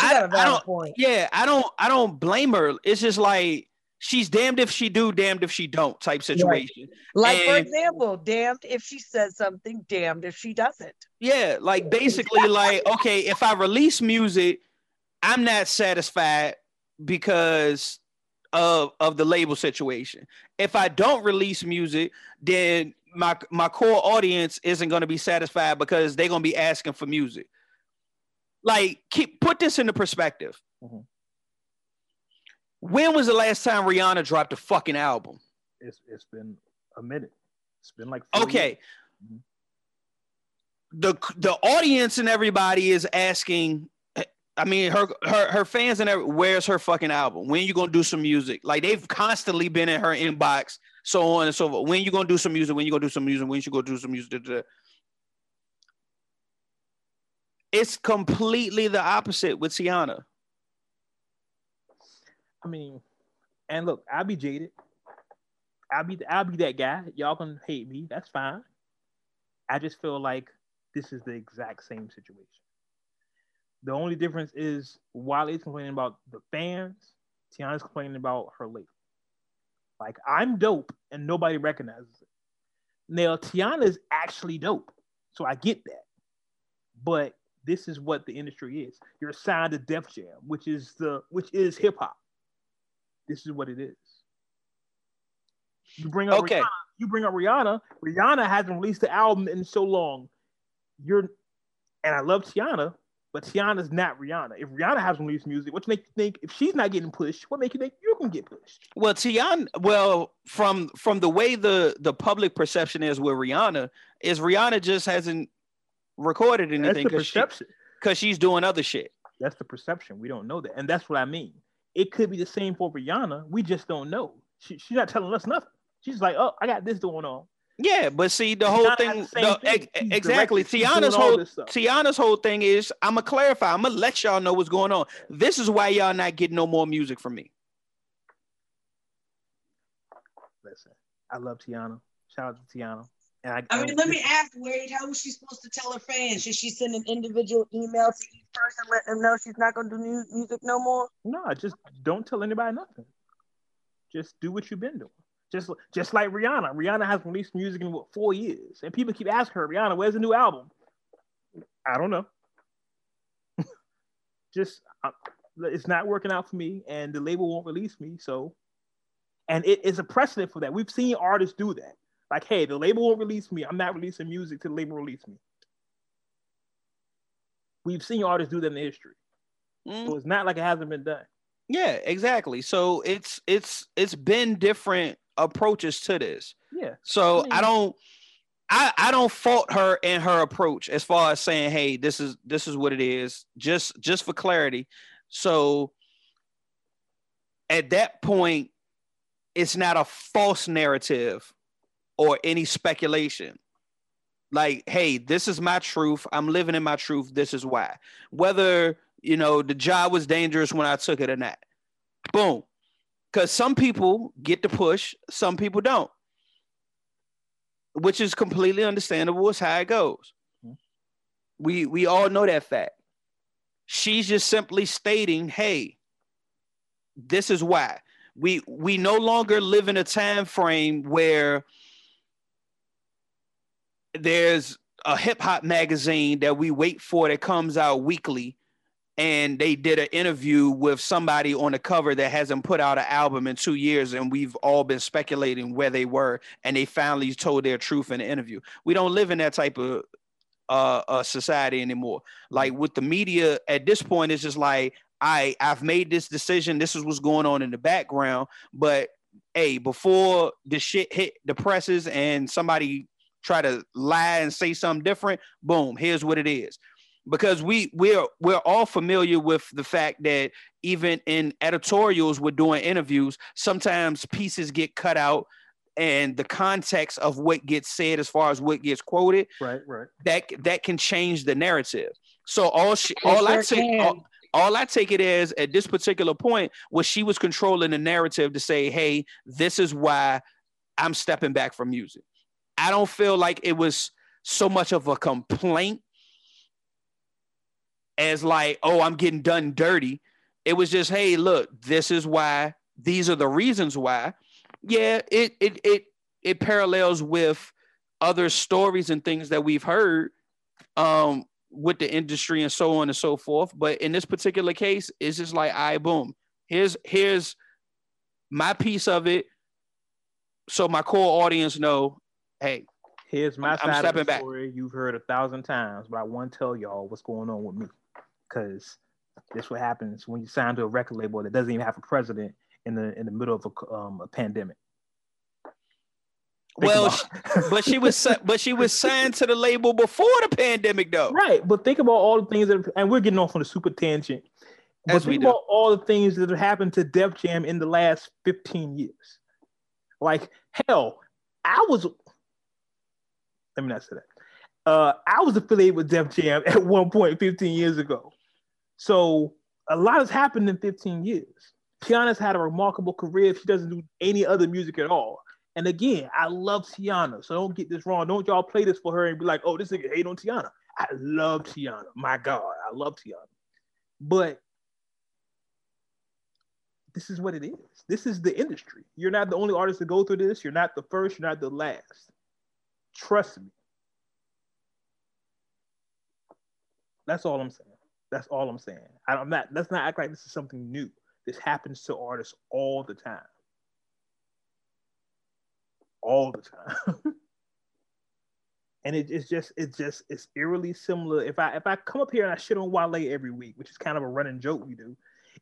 I- got a I don't- point. yeah, I don't I don't blame her. It's just like she's damned if she do, damned if she don't type situation. Like for example, damned if she says something, damned if she doesn't. Yeah, like basically like okay, if I release music, I'm not satisfied because of of the label situation. If I don't release music, then my my core audience isn't going to be satisfied because they're going to be asking for music. Like keep put this into perspective. Mhm. When was the last time Rihanna dropped a fucking album? It's it's been a minute. It's been like Okay. Mhm. The the audience and everybody is asking. I mean, her her her fans and every, where's her fucking album? When you gonna do some music? Like they've constantly been in her inbox, so on and so forth. When you gonna do some music? When you gonna do some music? When you gonna do some music? It's completely the opposite with Teyana. I mean, and look, I'll be jaded. I'll be I'll be that guy. Y'all can hate me. That's fine. I just feel like this is the exact same situation. The only difference is Wale's complaining about the fans, Teyana's complaining about her label. Like I'm dope and nobody recognizes it. Now Teyana's actually dope, so I get that. But this is what the industry is. You're signed to Def Jam, which is the which is hip hop. This is what it is. You bring up Okay. Rihanna, you bring up Rihanna. Rihanna hasn't released the album in so long. You're and I love Teyana, but Teyana's not Rihanna. If Rihanna hasn't released music, what make you think if she's not getting pushed, what make you think you can get pushed? Well, Teyana, well, from from the way the the public perception is with Rihanna, is Rihanna just hasn't recorded anything because she, she's doing other shit. That's the perception. We don't know that. And that's what I mean. It could be the same for Rihanna. We just don't know. She, she's not telling us nothing. She's like, oh, I got this going on. Yeah, but see, the whole thing, the the- thing. ex- exactly. Teyana's whole. Teyana's whole thing is, I'm gonna clarify. I'm gonna let y'all know what's going on. This is why y'all not getting no more music from me. Listen, I love Teyana. Shout out to Teyana. And I, I mean, let me ask Wade, how was she supposed to tell her fans? Should she send an individual email to each person, let them know she's not going to do mu- music no more? No, just don't tell anybody nothing. Just do what you've been doing. Just just like Rihanna. Rihanna has released music in what four years, and people keep asking her, Rihanna, where's the new album? I don't know. <laughs> just uh, it's not working out for me, and the label won't release me. So, and it is a precedent for that. We've seen artists do that. Like, hey, the label won't release me. I'm not releasing music till the label release me. We've seen artists do that in the history. Mm. So it's not like it hasn't been done. Yeah, exactly. So it's it's it's been different approaches to this. Yeah. So I mean- I don't I, I don't fault her in her approach as far as saying, hey, this is this is what it is, just just for clarity. So at that point, it's not a false narrative or any speculation. Like, hey, this is my truth. I'm living in my truth. This is why. Whether you know the job was dangerous when I took it or not. Boom. Because some people get the push, some people don't which is completely understandable. It's how it goes. Mm-hmm. We we all know that fact. She's just simply stating, "Hey, this is why we we no longer live in a time frame where there's a hip hop magazine that we wait for that comes out weekly and they did an interview with somebody on the cover that hasn't put out an album in two years and we've all been speculating where they were and they finally told their truth in the interview. We don't live in that type of uh, uh society anymore. Like with the media at this point it's just like i i've made this decision. This is what's going on in the background. But hey before the shit hit the presses and somebody try to lie and say something different boom here's what it is because we we're we're all familiar with the fact that even in editorials we're doing interviews sometimes pieces get cut out and the context of what gets said as far as what gets quoted Right, right. that that can change the narrative. So all she, It all i take all, all i take it as at this particular point was she was controlling the narrative to say hey this is why i'm stepping back from music. I don't feel like it was so much of a complaint as like, oh, I'm getting done dirty. It was just, hey, look, this is why. These are the reasons why. Yeah, it it it it parallels with other stories and things that we've heard um with the industry and so on and so forth. But in this particular case, it's just like, I boom. Here's here's my piece of it. So my core audience know, hey, Here's my I'm- I'm side of stepping the back. story. You've heard a thousand times, but I want to tell y'all what's going on with me. Because this what happens when you sign to a record label that doesn't even have a president in the in the middle of a, um, a pandemic. Think well, <laughs> but she was but she was signed to the label before the pandemic though. right, but think about all the things that, and we're getting off on a super tangent. But As we think about all the things that have happened to Def Jam in the last 15 years. Like hell, I was. Let me not say that. Uh, I was affiliated with Def Jam <laughs> at one point 15 years ago. So a lot has happened in 15 years. Teyana's had a remarkable career. if She doesn't do any other music at all. And again, I love Teyana. So don't get this wrong. Don't y'all play this for her and be like, oh, this nigga hate on Teyana. I love Teyana. My God, I love Teyana. But this is what it is. This is the industry. You're not the only artist to go through this. You're not the first. You're not the last. Trust me. That's all I'm saying. That's all I'm saying. I- I'm not. Let's not act like this is something new. This happens to artists all the time. All the time. <laughs> and it, it's just, it's just, it's eerily similar. If I if I come up here and I shit on Wale every week, which is kind of a running joke we do,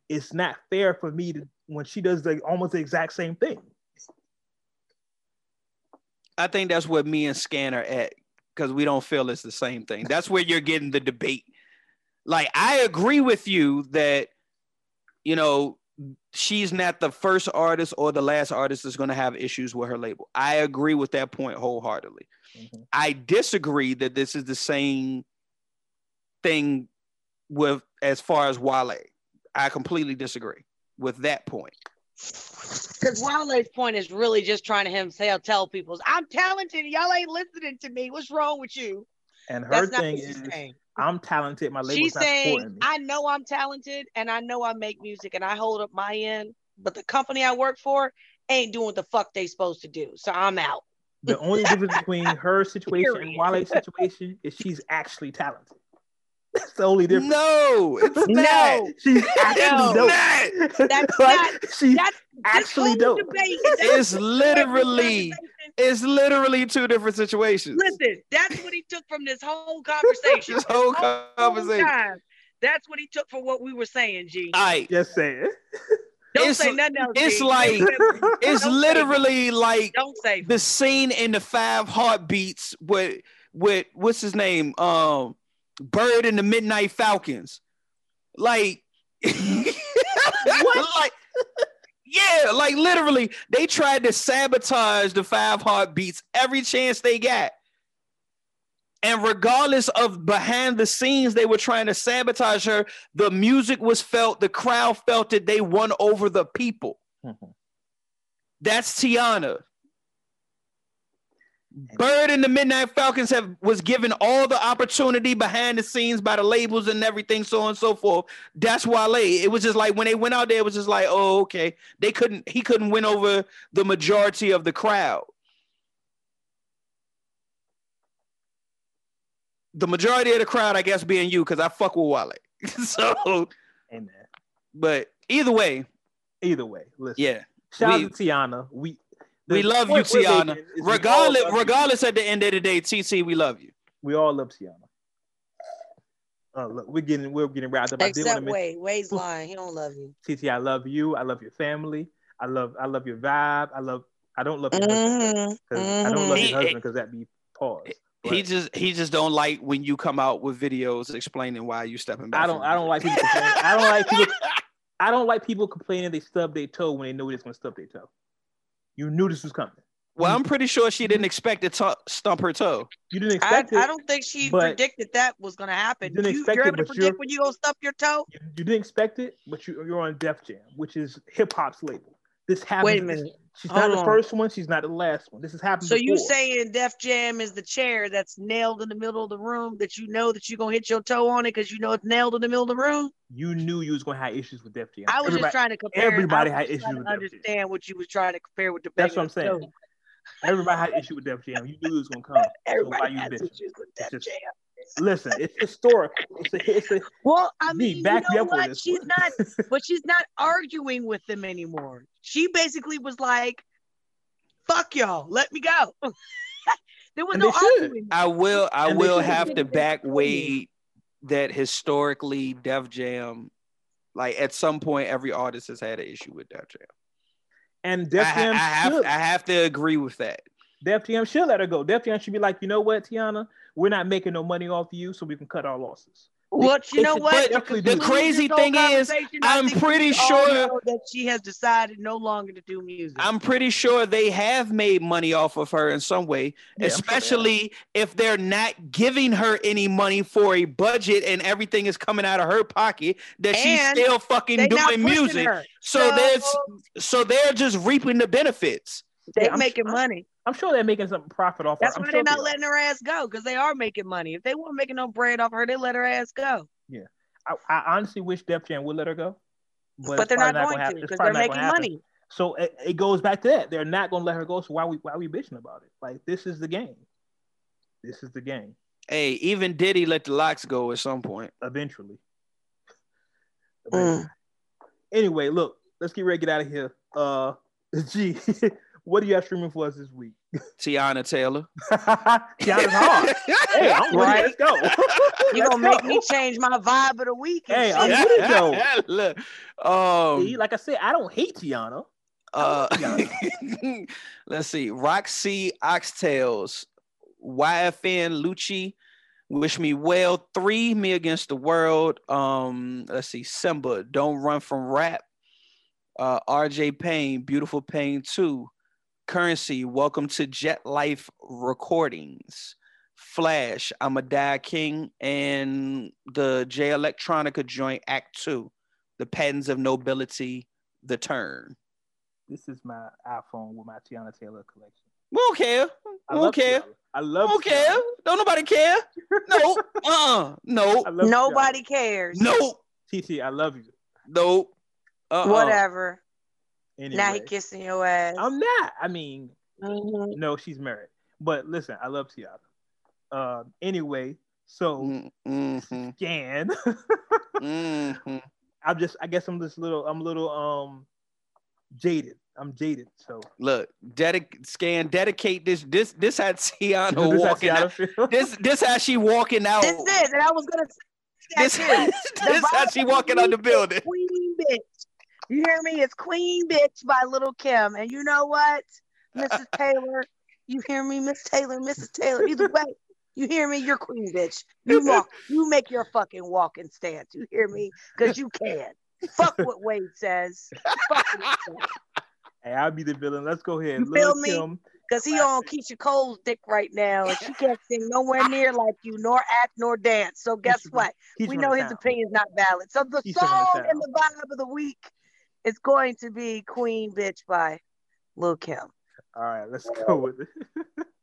it's not fair for me to when she does the almost the exact same thing. I think that's where me and Scan are at because we don't feel it's the same thing. That's where you're getting the debate. Like I agree with you that you know she's not the first artist or the last artist that's going to have issues with her label. I agree with that point wholeheartedly. Mhm. I disagree that this is the same thing with as far as Wale. I completely disagree with that point. Because Wale's point is really just trying to himself tell people, I'm talented. Y'all ain't listening to me. What's wrong with you? And her That's thing is, saying. I'm talented. My label's She's not saying, supporting me. I know I'm talented and I know I make music and I hold up my end, but the company I work for ain't doing what the fuck they supposed to do. So I'm out. The only difference <laughs> between her situation and Period. Wale's situation is she's actually talented. <laughs> That's the only difference. No, it's No. not. She's actually No. dope. That's <laughs> Like, not- she's That's actually dope. debate It's literally it's literally two different situations. Listen, that's what he took from this whole <laughs> conversation. This whole conversation. time. That's what he took for what we were saying, G. All right, Just saying. Don't It's- say nothing else. it's G. like- Don't It's say- literally like Don't say. the scene in the five heartbeats with with what's his name? Um Bird and the Midnight Falcons. Like <laughs> what? like yeah, like literally, they tried to sabotage the five heartbeats every chance they got. And regardless of behind the scenes, they were trying to sabotage her. The music was felt, the crowd felt it. They won over the people. Mm-hmm. That's Teyana. Bird and the Midnight Falcons have was given all the opportunity behind the scenes by the labels and everything, so on and so forth. That's Wale. It was just like when they went out there, it was just like, oh, okay. They couldn't, he couldn't win over the majority of the crowd. The majority of the crowd, I guess, being you, because I fuck with Wale. <laughs> so, Amen. but either way, Either way, listen. yeah. Shout we- out to Teyana. We We love you, point Teyana. making is Regardless, you. regardless at the end of the day, TT, we love you. We all love Teyana. Oh, look, we're getting we're getting wrapped up. I did Except want to Wade. Wade's lying. He don't love you. TT, I love you. I love your family. I love I love your vibe. I love I don't love your husband Mhm, 'cause- I don't love your husband because that'd be pause. He just he just don't like when you come out with videos explaining why you stepping back. I don't I don't like people. I don't like people <laughs> I don't like people complaining they stub their toe when they know it's gonna stub their toe. You knew this was coming. well, I'm pretty sure she didn't expect to to- stump her toe. You didn't I, expect it. I don't think she predicted that was going to happen. You didn't You, expect you're it, able to but predict you're- when you gonna stub your toe. you, you didn't expect it, but you, you're on Def Jam, which is hip hop's label. This happened. Wait a minute. She's not the first one. She's not the last one. This has happened. So you saying Def Jam is the chair that's nailed in the middle of the room that you know that you're gonna hit your toe on it because you know it's nailed in the middle of the room? you knew you was gonna have issues with Def Jam. I was Everybody- just trying to compare. everybody had issues with Def Jam. understand what you was trying to compare with the. That's what I'm saying. toe. Everybody had issue with Def Jam. You knew it was gonna come. <laughs> So Everybody you has issues with Def Jam. Listen, it's historical. It's a, it's a, Well, I Z, mean, back you me know up on what? this She's one. not, <laughs> but she's not arguing with them anymore. She basically was like, "Fuck y'all, let me go." <laughs> there was And no arguing. I will I And will have to back Wade that historically Def Jam, like at some point, every artist has had an issue with Def Jam. and I, Def Jam I have. I have to agree with that. Def Jam should let her go. Def Jam should be like, you know what, Teyana, we're not making no money off you, so we can cut our losses. What you know what? The crazy thing is, I I'm pretty sure- that she has decided no longer to do music. I'm pretty sure they have made money off of her in some way, Yeah, I'm sure they especially if they're not giving her any money for a budget and everything is coming out of her pocket that she's still fucking doing music. So So- there's so they're just reaping the benefits. They Yeah, making sure- money. I'm sure they're making some profit off That's her. I'm why sure they're not they letting her ass go because they are making money. If they weren't making no bread off her, they let her ass go. I, I honestly wish Def Jam would let her go. But, it's they're probably not going gonna to happen. It's because they're making money. So it, it goes back to that. They're not gonna let her go. So why we why we bitching about it? Like this is the game. This is the game. Hey, even Diddy let the LOX go at some point. Eventually. Mm. Anyway, look, let's get ready to get out of here. Uh, <laughs> G, what do you have streaming for us this week? Teyana Taylor. <laughs> Teyana's hard. <laughs> Hey, I'm ready. Right. Let's go. You Let's gonna make me change my vibe of the week? and Hey, shit. I'm with it though. <laughs> Look, um, See, like I said, I don't hate Teyana. uh, Teyana. let's see. Roxy Oxtails, YFN Lucci, Wish Me Well, Three, Me Against the World. Um, let's see. Symba, Don't Run From Rap. Uh, RJ Payne, Beautiful Pain 2. Currency, Welcome to Jet Life Recordings. Flash, I'm a Die King, and the Jay Electronica joint Act Two, The Patents of Nobility, The Turn. This is my iPhone with my Teyana Taylor collection. We don't care. I We love don't care. Teyana. I love. We don't Teyana. care. Don't nobody care. No. <laughs> Uh. No. I love Nobody cares. No. Teyana. TT, I love you. No. Uh. Whatever. Anyway, Now he kissing your ass. I'm not. I mean, Mhm. no, she's married. But listen, I love Teyana. Uh, anyway, so Mm-hmm. Scan. Mm-hmm. <laughs> I'm just. I guess I'm just little. I'm a little um jaded. I'm jaded. So Look, dedic- scan, dedicate this. This this had Teyana This how walking Teyana out. <laughs> This this how she walking out. This is, and I was gonna say that This, too. this how <laughs> she walking out the building. Queen bitch. You hear me? It's Queen Bitch by Little Kim. And you know what, Mrs. Taylor? You hear me, Miss Taylor, Mrs. Taylor? Either way, you hear me? You're Queen Bitch. You walk, you make your fucking walking stance. You hear me? Because you can. Fuck what Wade says. Fuck what says. Hey, I'll be the villain. Let's go ahead. You feel me? Because he on Keyshia Cole's dick right now, and she can't sing nowhere near like you, nor act, nor dance. So guess Keyshia- what? Keyshia we know his opinion's not valid. So the Keyshia song and the vibe of the week is going to be Queen Bitch by Lil Kim. All right, let's go with it. <laughs>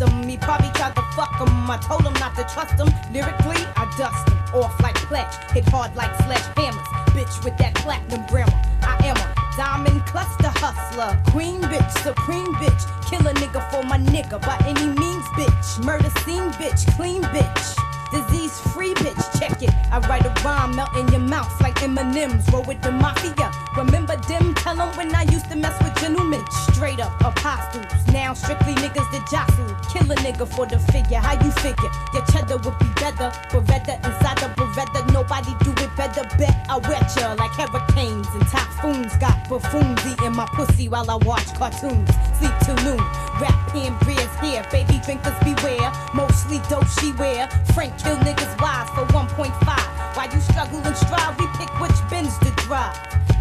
Him. He probably tried to fuck him. I told him not to trust him. Lyrically, I dust him. Off like pledge, hit hard like sledgehammers. Bitch with that platinum grammar. I am a diamond cluster hustler. Queen bitch, supreme bitch. Kill a nigga for my nigga by any means, bitch. Murder scene, bitch. Clean bitch. Disease free bitch, check it. I write a rhyme, melt in your mouth like M&M's. Roll with the mafia. Remember them? Tell 'em when I used to mess with gentlemen. Straight up apostles. Now strictly niggas that jostle. Kill a nigga for the figure. How you figure? Your cheddar would be better. Beretta inside the Beretta. Nobody do it better. Bet I wet ya like hurricanes and typhoons. Got buffoons eating my pussy while I watch cartoons. Sleep till noon. Rap Pampers here. Baby drinkers beware. Mostly dope she wear. Frank kill niggas wives for 1.5. While you struggle and strive, we pick which bins to drive.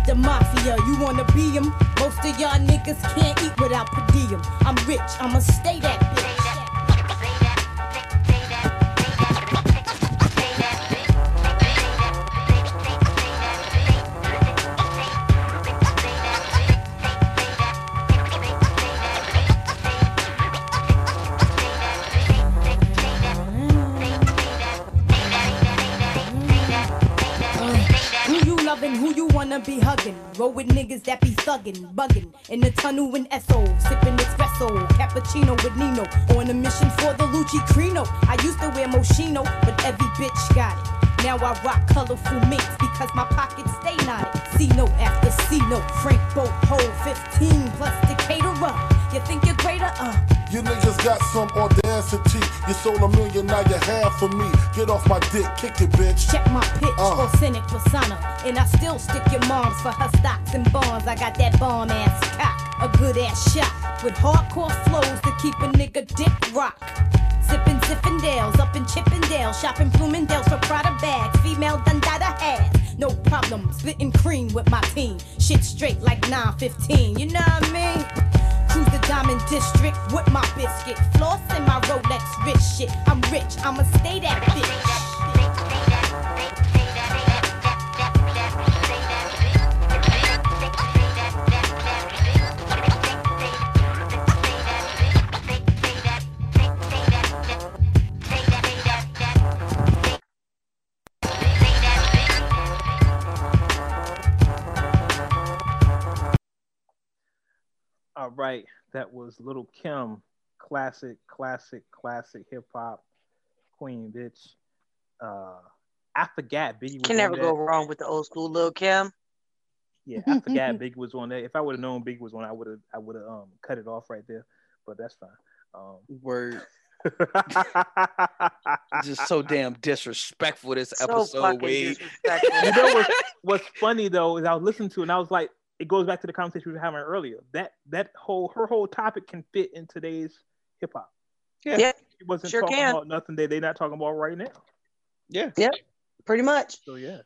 The mafia, you wanna be be 'em? Most of y'all niggas can't eat without per diem. I'm rich, I'ma stay that bitch. Wanna be hugging? Roll with niggas that be thuggin', buggin'. In the tunnel in Esso, sippin' espresso. Cappuccino with Nino. On a mission for the Lucci Crino. I used to wear Moschino, but every bitch got it. Now I rock colorful minks because my pockets stay knotted. C note after C note. Frank Boat, hold 15 plus Decatur. You think you're greater? Uh. You niggas got some audacity. You sold a million, now you have for me. Get off my dick, kick it, bitch. Check my pitch, Uh. authentic persona. And I still stick your moms for her stocks and bonds. I got that bomb ass cock, a good ass shot. With hardcore flows to keep a nigga dick rock. Sippin' Zippendales up in Chippendale. Shopping Bloomingdale's for Prada bags. Female Don Dada has. No problem, splitting cream with my team. Shit straight like 915. You know what I mean? Cruise the Diamond District with my biscuit. Floss in my Rolex rich shit. I'm rich, I'ma stay that bitch. All right, that was Little Kim, classic, classic, classic hip hop queen, bitch. Uh, I forgot Biggie was Can on never that. go wrong with the old school Little Kim. Yeah, I forgot <laughs> Biggie was on that. If I would have known Biggie was on, I would have, I would have um cut it off right there. But that's fine. Um, Word. <laughs> Just so damn disrespectful this So episode, fucking Wade. disrespectful. you know what's, <laughs> what's funny though is I was listening to it and I was like, it goes back to the conversation we were having earlier. That that whole her whole topic can fit in today's hip hop. Yeah. Yeah, She wasn't Sure talking can. about nothing that they're not talking about right now. Yeah. Yep. Pretty much. So yeah,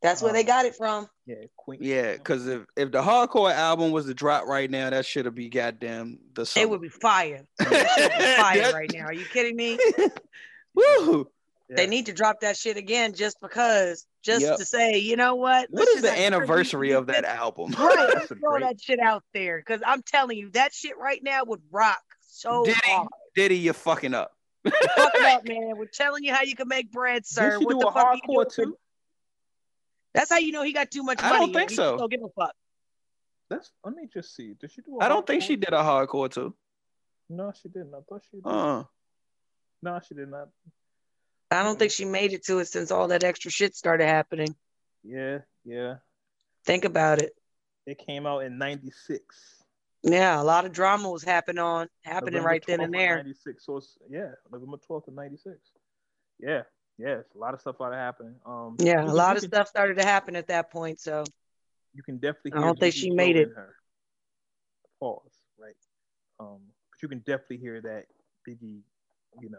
That's where they um, got it from. yeah, Queen. Yeah, because if, if the hardcore album was to drop right now, that should have be goddamn the It would be fire. <laughs> It should be fire right now. Are you kidding me? <laughs> Woo! Yeah. They need to drop that shit again just because, just Yep. to say, you know what? What Let's is the anniversary of that album? <laughs> Right, That's a throw great- that shit out there because I'm telling you, that shit right now would rock so Diddy, hard. Diddy, you're fucking up. Fuck <laughs> up, man. We're telling you how you can make bread, sir. Did she what do the a fuck hardcore too? That's how you know he got too much I don't think so. Don't give a fuck. That's let me just see. Did she do? I don't think she did a hardcore too. No, she didn't. I thought she did. Uh, no, she did not. I don't think she made it to it since all that extra shit started happening. Yeah, yeah. Think about it. It came out in '96. Yeah, a lot of drama was happening on happening right then and there. '96. So it's yeah, November 12th of '96. Yeah, yeah. It's a lot of stuff started happening. Um, Yeah, a lot of can- stuff started to happen at that point. So You can definitely. I Hear don't think she made it. Her. Pause. Right. Um, but you can definitely hear that Biggie. You know.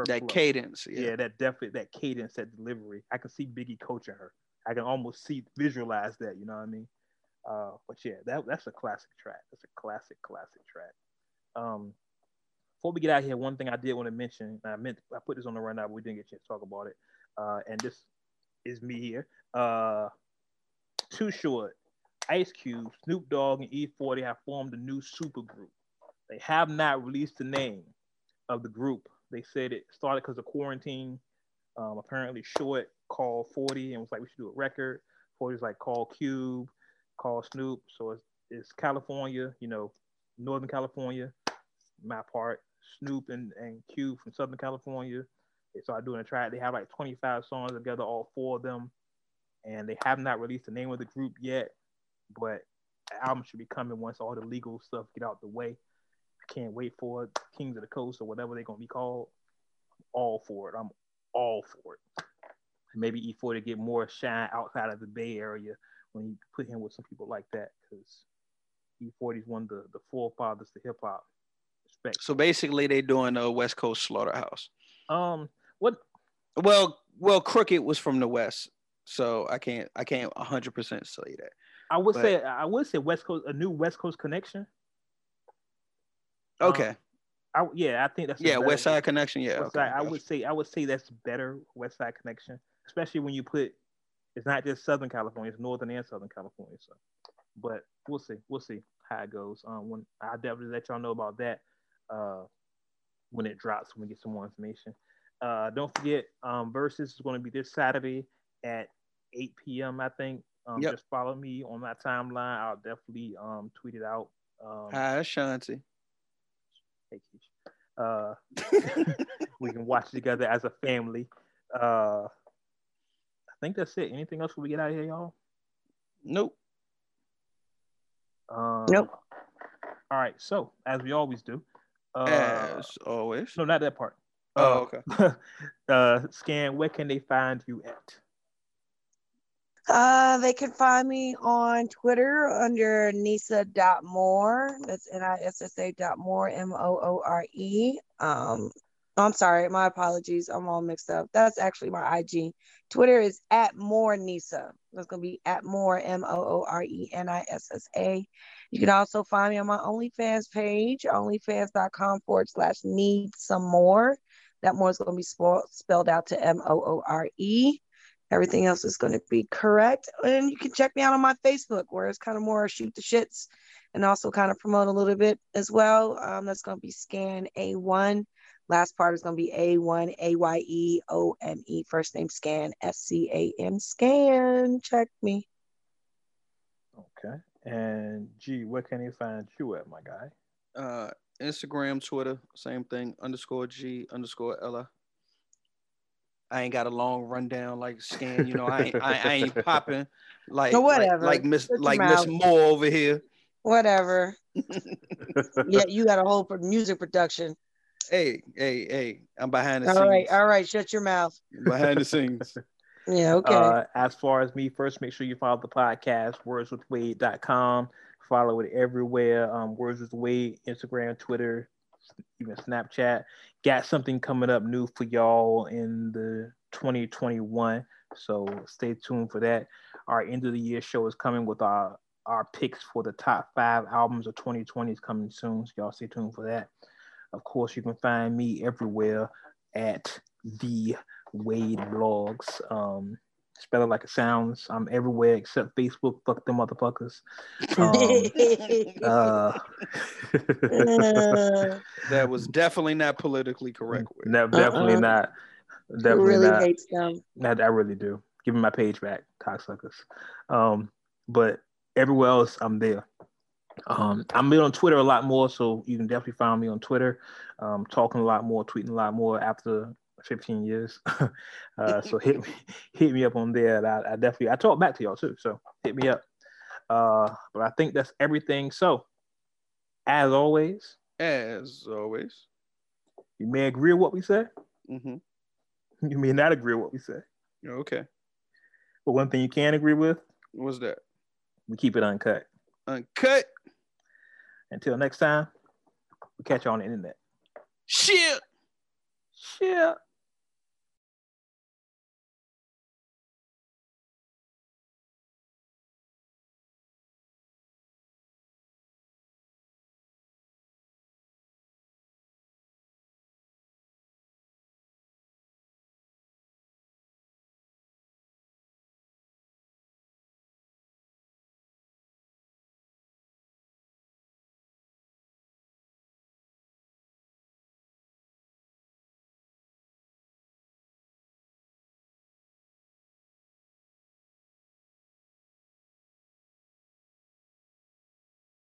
Her that flow. cadence. yeah. Yeah. that definitely that cadence, that delivery. I can see Biggie coaching her. I can almost see visualize that. You know what I mean? Uh, but yeah, that that's a classic track. That's a classic, classic track. Um, before we get out here, one thing I did want to mention, and I meant I put this on the rundown, but we didn't get a chance to talk about it. Uh, and this is me here. Uh, Too Short, Ice Cube, Snoop Dogg, and E40 have formed a new supergroup. They have not released the name of the group. They said it started because of quarantine. Um, apparently, Short called 40 and was like, "We should do a record." 40 was like, "Call Cube, call Snoop." So it's, it's California, you know, Northern California, my part. Snoop and, and Cube from Southern California. They started doing a track. They have like 25 songs together, all four of them, and they have not released the name of the group yet. But the album should be coming once all the legal stuff get out the way. Can't wait for it. Kings of the Coast or whatever they're gonna be called. I'm all for it. I'm all for it. Maybe E4 to get more shine outside of the Bay Area when you put him with some people like that, because E40 is one of the, the forefathers to hip hop. Respect. So basically, they're doing a West Coast slaughterhouse. Um, what? Well, well, Crooked was from the West, so I can't, I can't 100 percent say that. I would But- say I would say West Coast, a new West Coast connection. Um, Okay, I, yeah, I think that's yeah, West Side Connection. Yeah, West okay, Side, I would say I would say that's better West Side connection, especially when you put it's not just Southern California, it's Northern and Southern California. So, but we'll see, we'll see how it goes. Um, when I definitely let y'all know about that, uh, when it drops, when we get some more information. Uh, don't forget, um, versus is going to be this Saturday at 8 p.m. I think. Um, Yep. just follow me on my timeline. I'll definitely um tweet it out. Um, Hi, Ashanti. Hey, Keyshia. Uh, <laughs> we can watch together as a family. Uh, I think that's it. Anything else we get out of here, y'all? Nope. Um, Nope. All right. So as we always do. Uh, As always. no, not that part. Oh, Uh, okay. <laughs> uh, Scan. Where can they find you at? Uh, they can find me on Twitter under Nisa.more. That's N-I-S-S-A dot more, M-O-O-R-E. Um, I'm sorry, my apologies. I'm all mixed up. That's actually my IG. Twitter is at more Nisa. That's gonna be at more M-O-O-R-E-N-I-S-S-A. You can also find me on my OnlyFans page, onlyfans.com forward slash need some more. That more is gonna be spelled out to M-O-O-R-E. Everything else is going to be correct. And you can check me out on my Facebook, where it's kind of more shoot the shits and also kind of promote a little bit as well. Um, that's going to be Scan A1. Last part is going to be A1 A Y E O N E. First name Scan S C A N. Scan. Check me. Okay. And G, where can they find you at, my guy? Uh, Instagram, Twitter, same thing. Underscore G underscore Ella. I ain't got a long rundown like scan. You know, I ain't, I, I ain't <laughs> popping like No, like- whatever. like Miss like Miss mouth. Moore over here. Whatever. <laughs> yeah, you got a whole pro- music production. Hey, hey, hey! I'm behind the All scenes. right. All right. Shut your mouth. Behind the scenes. <laughs> Yeah. Okay. Uh, as far as me, first make sure you follow the podcast, wordswithwade.com. Follow it everywhere. Um, Words with Wade, Instagram, Twitter, even Snapchat. Got something coming up new for y'all in the 2021. So stay tuned for that. Our end of the year show is coming with our our picks for the top five albums of 2020 is coming soon. So y'all stay tuned for that. Of course, you can find me everywhere at the Wade Blogs. Um, spell it like it sounds. I'm everywhere except Facebook. Fuck them motherfuckers. <laughs> Um, uh, Uh, That was definitely not politically correct. Wade. no, definitely Uh-uh. not. who Definitely really not. hates them. Not, I really do. Give me my page back, cocksuckers. Um, but everywhere else, I'm there. Um, I'm on Twitter a lot more, so you can definitely find me on Twitter. Um, talking a lot more, tweeting a lot more after 15 years. <laughs> uh, so <laughs> hit me, <laughs> hit me up on there. I, I definitely I talk back to y'all too. So hit me up. Uh, but I think that's everything. So as always, As always. you may agree with what we say. hmm You may not agree with what we say. Okay. But one thing you can agree with, What's that? we keep it uncut. Uncut. Until next time, we catch you on the internet. Shit. Shit.